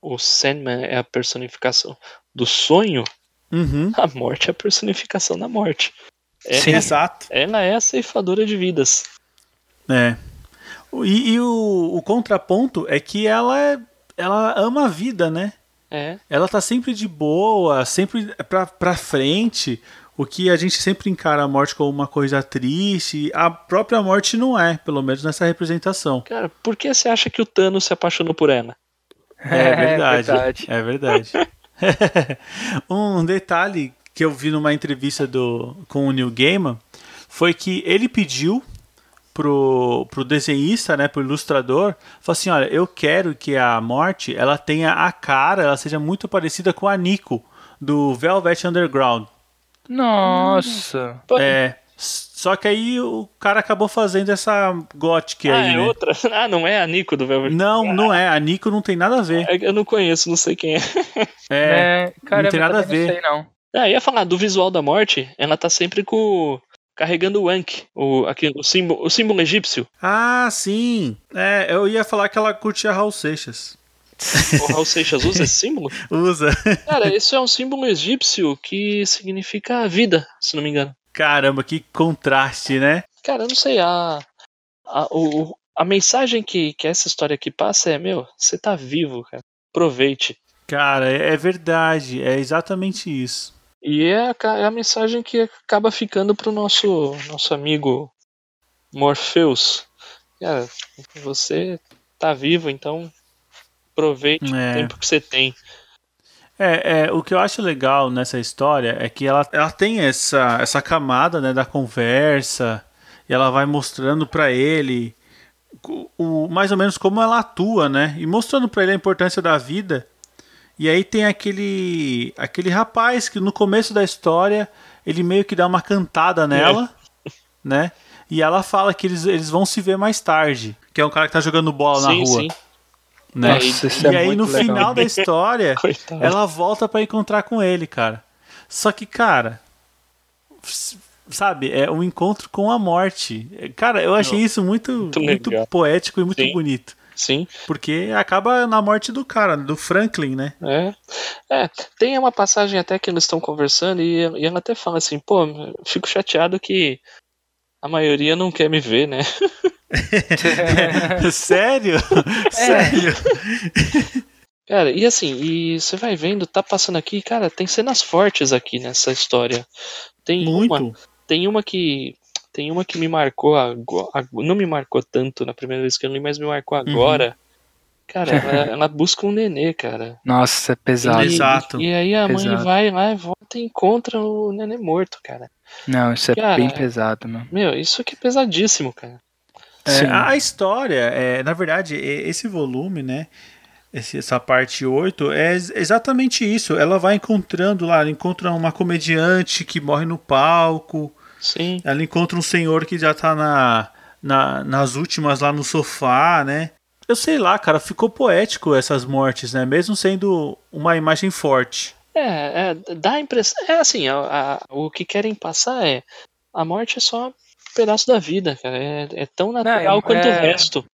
o Sandman é a personificação do sonho, Uhum. a morte é a personificação da morte. É, Sim. Exato. Ela é a ceifadora de vidas. É. E, e o, o contraponto é que ela é, ela ama a vida, né? É, ela tá sempre de boa, sempre pra, pra frente. O que a gente sempre encara a morte como uma coisa triste, a própria morte não é, pelo menos nessa representação. cara, por que você acha que o Thanos se apaixonou por ela? É verdade. verdade. É verdade. um detalhe que eu vi numa entrevista do, com o Neil Gaiman foi que ele pediu pro, pro desenhista, né, pro ilustrador, falou assim, olha, eu quero que a morte ela tenha a cara, ela seja muito parecida com a Nico do Velvet Underground. Nossa. É, só que aí o cara acabou fazendo essa gothic ah, aí, é né? outra? Ah, não é a Nico do Velvet? Não, não é. A Nico não tem nada a ver. É, Eu não conheço, não sei quem é. É, É, caramba, tem nada a ver. Não sei, não. Ah, ia falar do visual da morte, ela tá sempre com. carregando o Ankh, o, aqui, o, símbolo, o símbolo egípcio. Ah, sim. É, eu ia falar que ela curtia Raul Seixas. O Raul Seixas usa esse símbolo? Usa. Cara, isso é um símbolo egípcio que significa vida, se não me engano. Caramba, que contraste, né? Cara, eu não sei, a, a, o, a mensagem que, que essa história aqui passa é, meu, você tá vivo, cara. Aproveite. Cara, é é verdade. É exatamente isso. E é a, é a mensagem que acaba ficando pro nosso, nosso amigo Morpheus. Cara, você tá vivo, então aproveite o É. tempo que você tem. É, é, o que eu acho legal nessa história é que ela, ela tem essa, essa camada né, da conversa e ela vai mostrando pra ele o, o- mais ou menos como ela atua, né? E mostrando pra ele a importância da vida. E aí tem aquele aquele rapaz que no começo da história ele meio que dá uma cantada nela, né? E ela fala que eles, eles vão se ver mais tarde, que é um cara que tá jogando bola na sim, rua, sim. né? Nossa, isso e é aí no legal. final da história ela volta pra encontrar com ele, cara. Só que, cara, sabe, é um encontro com a morte. Cara, eu achei isso muito, Muito muito, poético e muito Sim. bonito. Sim, Porque acaba na morte do cara, do Franklin, né? é. É, tem uma passagem até que eles estão conversando e, e ela até fala assim, pô, fico chateado que a maioria não quer me ver, né? Sério? Sério? Cara, e assim, e você vai vendo, tá passando aqui, cara, tem cenas fortes aqui nessa história. Tem uma, Muito. tem uma que tem uma que me marcou agora, não me marcou tanto na primeira vez que eu li, mas me marcou Uhum. agora. Cara, ela, ela busca um nenê, cara. Nossa, é pesado. E- Exato. E, aí a mãe Pesado. vai lá e volta e encontra o nenê morto, cara. Não, isso é Cara, bem é- pesado, meu. Meu, isso aqui é pesadíssimo, cara. É, Sim. a história, é, na verdade, esse volume, né? esse- essa parte 8 é ex- exatamente isso. Ela vai encontrando lá, ela encontra uma comediante que morre no palco, Sim. ela encontra um senhor que já tá na, na- nas últimas lá no sofá, né? Eu sei lá, cara, ficou poético essas mortes, né? Mesmo sendo uma imagem forte. É, é, dá a impressão. É assim, a- a- o que querem passar é. A morte é só um pedaço da vida, cara. É, é tão natural é- quanto é- o resto.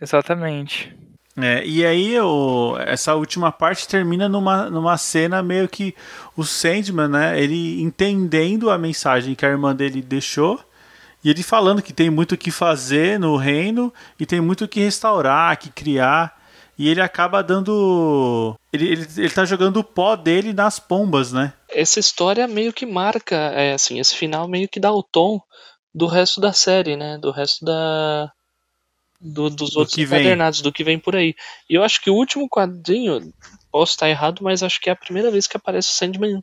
Exatamente. É, e aí o, essa última parte termina numa, numa cena meio que o Sandman, né? Ele entendendo a mensagem que a irmã dele deixou e ele falando que tem muito o que fazer no reino e tem muito o que restaurar, que criar. E ele acaba dando. Ele, ele, ele tá jogando o pó dele nas pombas, né? Essa história meio que marca, é, assim, esse final meio que dá o tom do resto da série, né? Do resto da. Do- dos Do outros que vem. encadernados, do que vem por aí. E eu acho que o último quadrinho, posso estar errado, mas acho que é a primeira vez que aparece o Sandman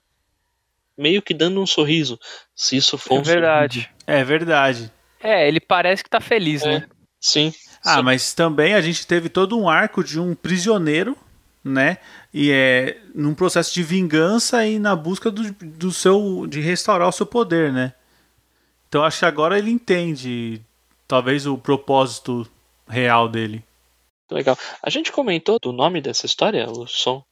meio que dando um sorriso. Se isso for É um verdade. É verdade. É, ele parece que tá feliz, É. né? Sim. Ah, sim. mas também a gente teve todo um arco de um prisioneiro, né? E é num processo de vingança e na busca do, do seu de restaurar o seu poder, né? Então acho que agora ele entende talvez o propósito real dele. Legal. A gente comentou do nome dessa história, o som.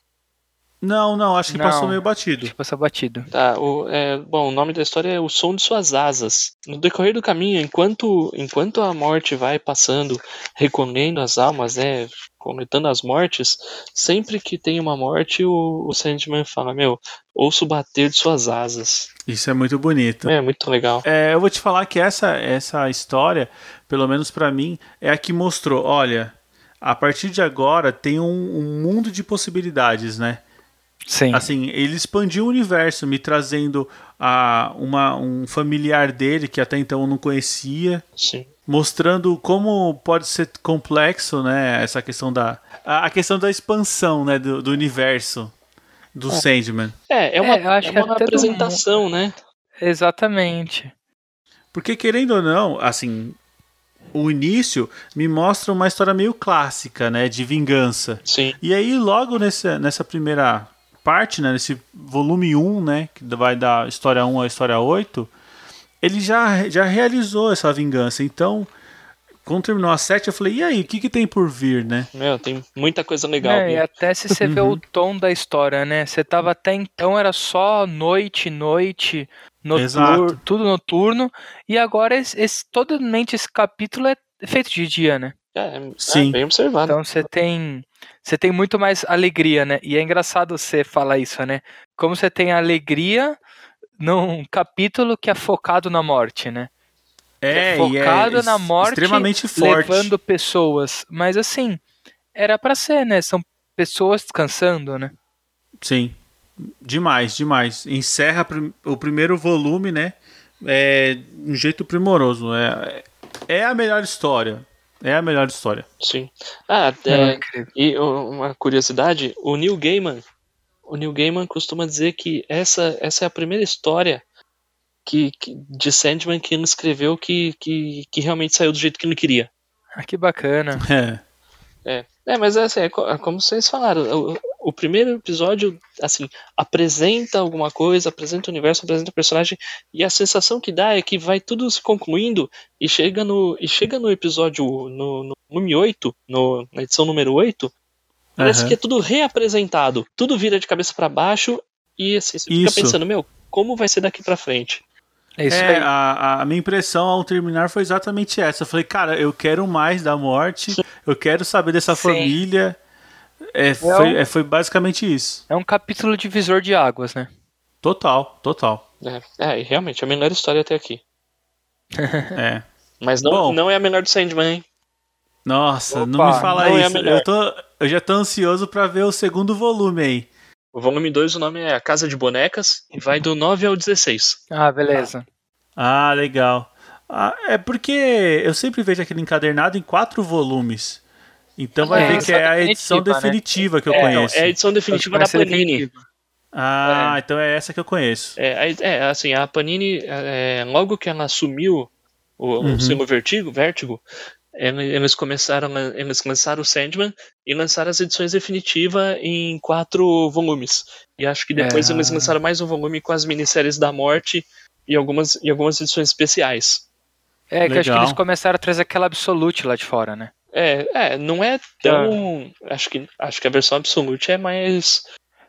Não, não, acho que Não. passou meio batido. Tipo, essa batido. Tá, o, é, bom, o nome da história é O Som de Suas Asas. No decorrer do caminho, enquanto, enquanto a morte vai passando, recolhendo as almas, né, coletando as mortes, sempre que tem uma morte, o, o Sandman fala, meu, ouço bater de suas asas. Isso é muito bonito. É, muito legal. É, eu vou te falar que essa, essa história, pelo menos pra mim, é a que mostrou, olha, a partir de agora tem um, um mundo de possibilidades, né? Sim. Assim, ele expandiu o universo, me trazendo a, uma, um familiar dele que até então eu não conhecia, Sim. mostrando como pode ser complexo, né? Essa questão da. A, a questão da expansão, né? Do, do universo do Sandman. É, é uma, É, eu acho é que é uma do- apresentação, né? Exatamente. Porque, querendo ou não, assim. O início me mostra uma história meio clássica, né? De vingança. Sim. E aí, logo nessa, nessa primeira parte, né, nesse volume 1, né, que vai da história 1 à história 8, ele já, já realizou essa vingança. Então, quando terminou a 7, eu falei, e aí, o que, que tem por vir, né? Meu, tem muita coisa legal. É, e até se você vê Uhum. o tom da história, né? Você tava até então, era só noite, noite, noturno, tudo noturno. E agora, esse, esse, totalmente esse capítulo é feito de dia, né? É, é Sim. bem observado. Então você tem. Você tem muito mais alegria, né? E é engraçado você falar isso, né? Como você tem alegria num capítulo que é focado na morte, né? É, e é focado na ex- morte, extremamente forte. levando pessoas. Mas assim, era pra ser, né? São pessoas descansando, né? Sim, demais, demais. Encerra o primeiro volume, né? É, de um jeito primoroso. É, é a melhor história. É a melhor história. Sim. Ah, É, é, incrível. E uma curiosidade, o Neil Gaiman, o Neil Gaiman costuma dizer que essa, essa é a primeira história que, que- de Sandman que ele escreveu que, que, que realmente saiu do jeito que ele queria. Ah, que bacana. É. É, é mas é, assim, é é como vocês falaram, o, primeiro episódio, assim, apresenta alguma coisa, apresenta o universo, apresenta o personagem, e a sensação que dá é que vai tudo se concluindo e chega no, e chega no episódio, no, no volume 8, no, na edição número 8, parece Aham. que é tudo reapresentado, tudo vira de cabeça pra baixo, e assim, você fica Isso. pensando, meu, como vai ser daqui pra frente? É isso é, a, a minha impressão ao terminar foi exatamente essa. Eu falei, cara, eu quero mais da morte, eu quero saber dessa Sim. família. É, foi, é, foi basicamente isso. É um capítulo divisor de águas, né? Total, total. É, é, e realmente, a melhor história até aqui. É. Mas não, Bom. não é a melhor do Sandman, hein? Nossa, não Opa, me fala não é isso. melhor. eu, tô, eu já tô ansioso pra ver o segundo volume aí. O volume 2, o nome é A Casa de Bonecas, e vai do 9 ao 16. Ah, beleza. Ah, legal. Ah, é porque eu sempre vejo aquele encadernado em quatro volumes. Então vai É, ver que é a edição definitiva, né? definitiva que eu É, não, conheço. é a edição definitiva da Vai ser Panini. definitivo. Ah, então é essa que eu conheço. É, é, assim, a Panini, é, logo que ela assumiu o, Uhum. o selo Vertigo, Vertigo ele- eles começaram, a- eles lançaram o Sandman e lançaram as edições definitivas em quatro volumes. E acho que depois É. eles lançaram mais um volume com as minisséries da morte e algumas, e algumas edições especiais. É, que eu acho que Legal. eles começaram a trazer aquela Absolute lá de fora, né? É, é, não é tão. Acho, que, acho que a versão Absolute é mais.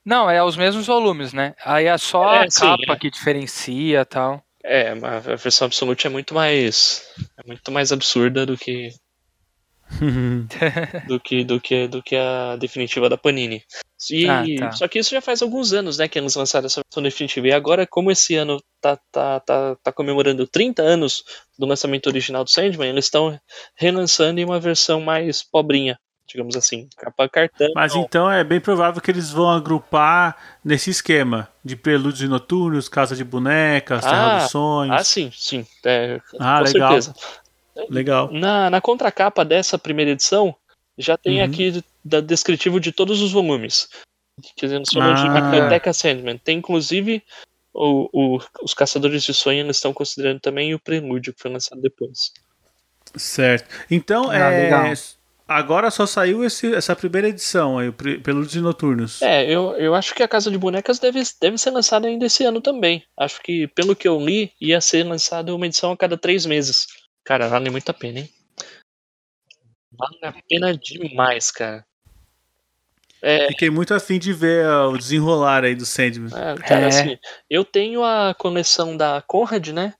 Não, é os mesmos volumes, né? Aí é só É, a sim, capa é. que diferencia e tal. É, a versão Absolute é muito mais. É muito mais absurda do que. do que do que do que a definitiva da Panini. E, Ah, tá. Só que isso já faz alguns anos, né, que eles lançaram essa versão definitiva. E agora, como esse ano tá, tá, tá, tá comemorando 30 anos do lançamento original do Sandman, eles estão relançando em uma versão mais pobrinha, digamos assim, capa cartão. Mas então é bem provável que eles vão agrupar nesse esquema de prelúdios e noturnos, casa de bonecas, terra Ah, dos sonhos. Ah, sim, sim. É, Ah, com legal. certeza. Legal. Na, na contracapa dessa primeira edição, já tem Uhum. aqui da descritivo de todos os volumes. Quer dizer, chamam de Ah. Biblioteca Sandman. Tem inclusive o, o- os Caçadores de Sonho, eles estão considerando também o Prelúdio, que foi lançado depois. Certo. Então, Ah, é, legal. agora só saiu esse- essa primeira edição aí, Prelúdios e Noturnos. É, eu, eu acho que a Casa de Bonecas deve, deve ser lançada ainda esse ano também. Acho que, pelo que eu li, ia ser lançada uma edição a cada três meses. Cara, vale muito a pena, hein? Vale a pena demais, cara. É, Fiquei muito afim de ver ó, o desenrolar aí do Sandman. É, cara, É. assim, eu tenho a coleção da Conrad, né?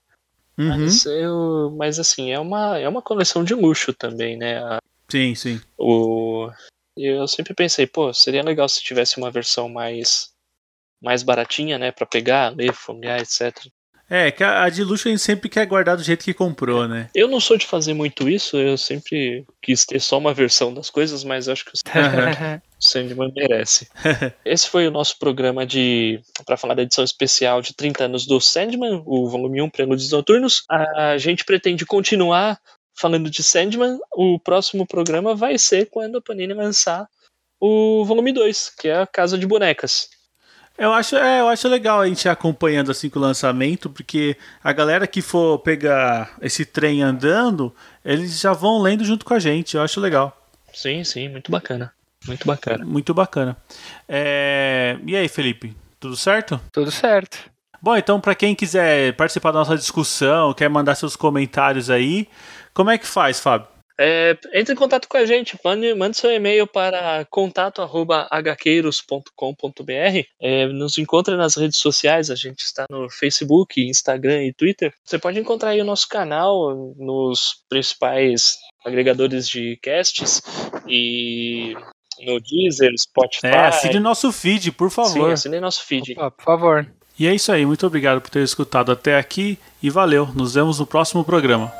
Uhum. Mas, eu, mas assim, é uma, é uma coleção de luxo também, né? A- Sim, sim. o, eu sempre pensei, pô, seria legal se tivesse uma versão mais, mais baratinha, né? Pra pegar, ler, folhear, etc. É, que a, a de luxo a gente sempre quer guardar do jeito que comprou, né? Eu não sou de fazer muito isso, eu sempre quis ter só uma versão das coisas, mas acho que o Sandman merece. Esse foi o nosso programa de para falar da edição especial de 30 anos do Sandman, o volume 1 Prelúdios Noturnos. A gente pretende continuar falando de Sandman. O próximo programa vai ser quando a Panini lançar o volume 2, que é a Casa de Bonecas. Eu acho, é, eu acho legal a gente ir acompanhando assim com o lançamento, porque a galera que for pegar esse trem andando, eles já vão lendo junto com a gente. Eu acho legal. Sim, sim, muito bacana. Muito bacana. Muito bacana. É, E aí, Felipe? Tudo certo? Tudo certo. Bom, então, para quem quiser participar da nossa discussão, quer mandar seus comentários aí, como é que faz, Fábio? É, entre em contato com a gente, mande, mande seu e-mail para contato@hqueiros.com.br. É, nos encontre nas redes sociais, a gente está no Facebook, Instagram e Twitter. Você pode encontrar aí o nosso canal nos principais agregadores de casts e no Deezer, Spotify. É, assine nosso feed, por Sim, favor. assine nosso feed. Opa, por favor. E é isso aí, muito obrigado por ter escutado até aqui e valeu. Nos vemos no próximo programa.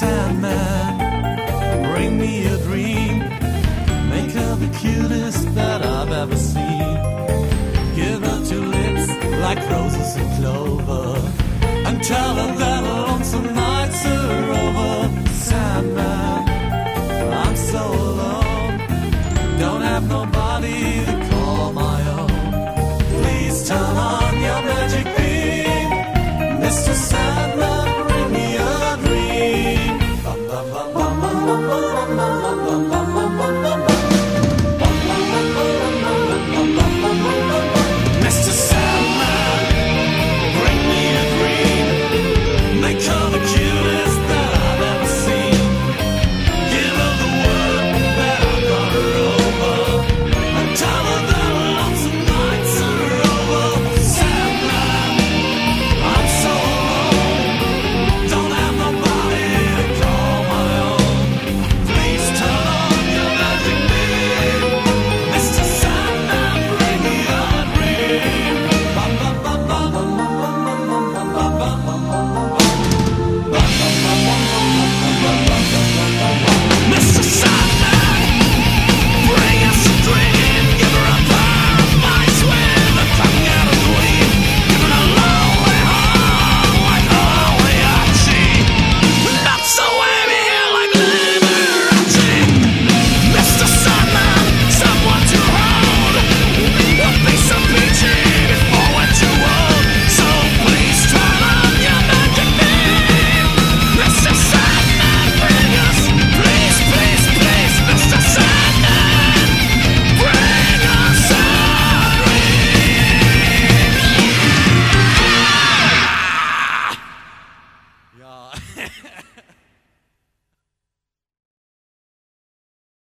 Sandman, bring me a dream. Make her the cutest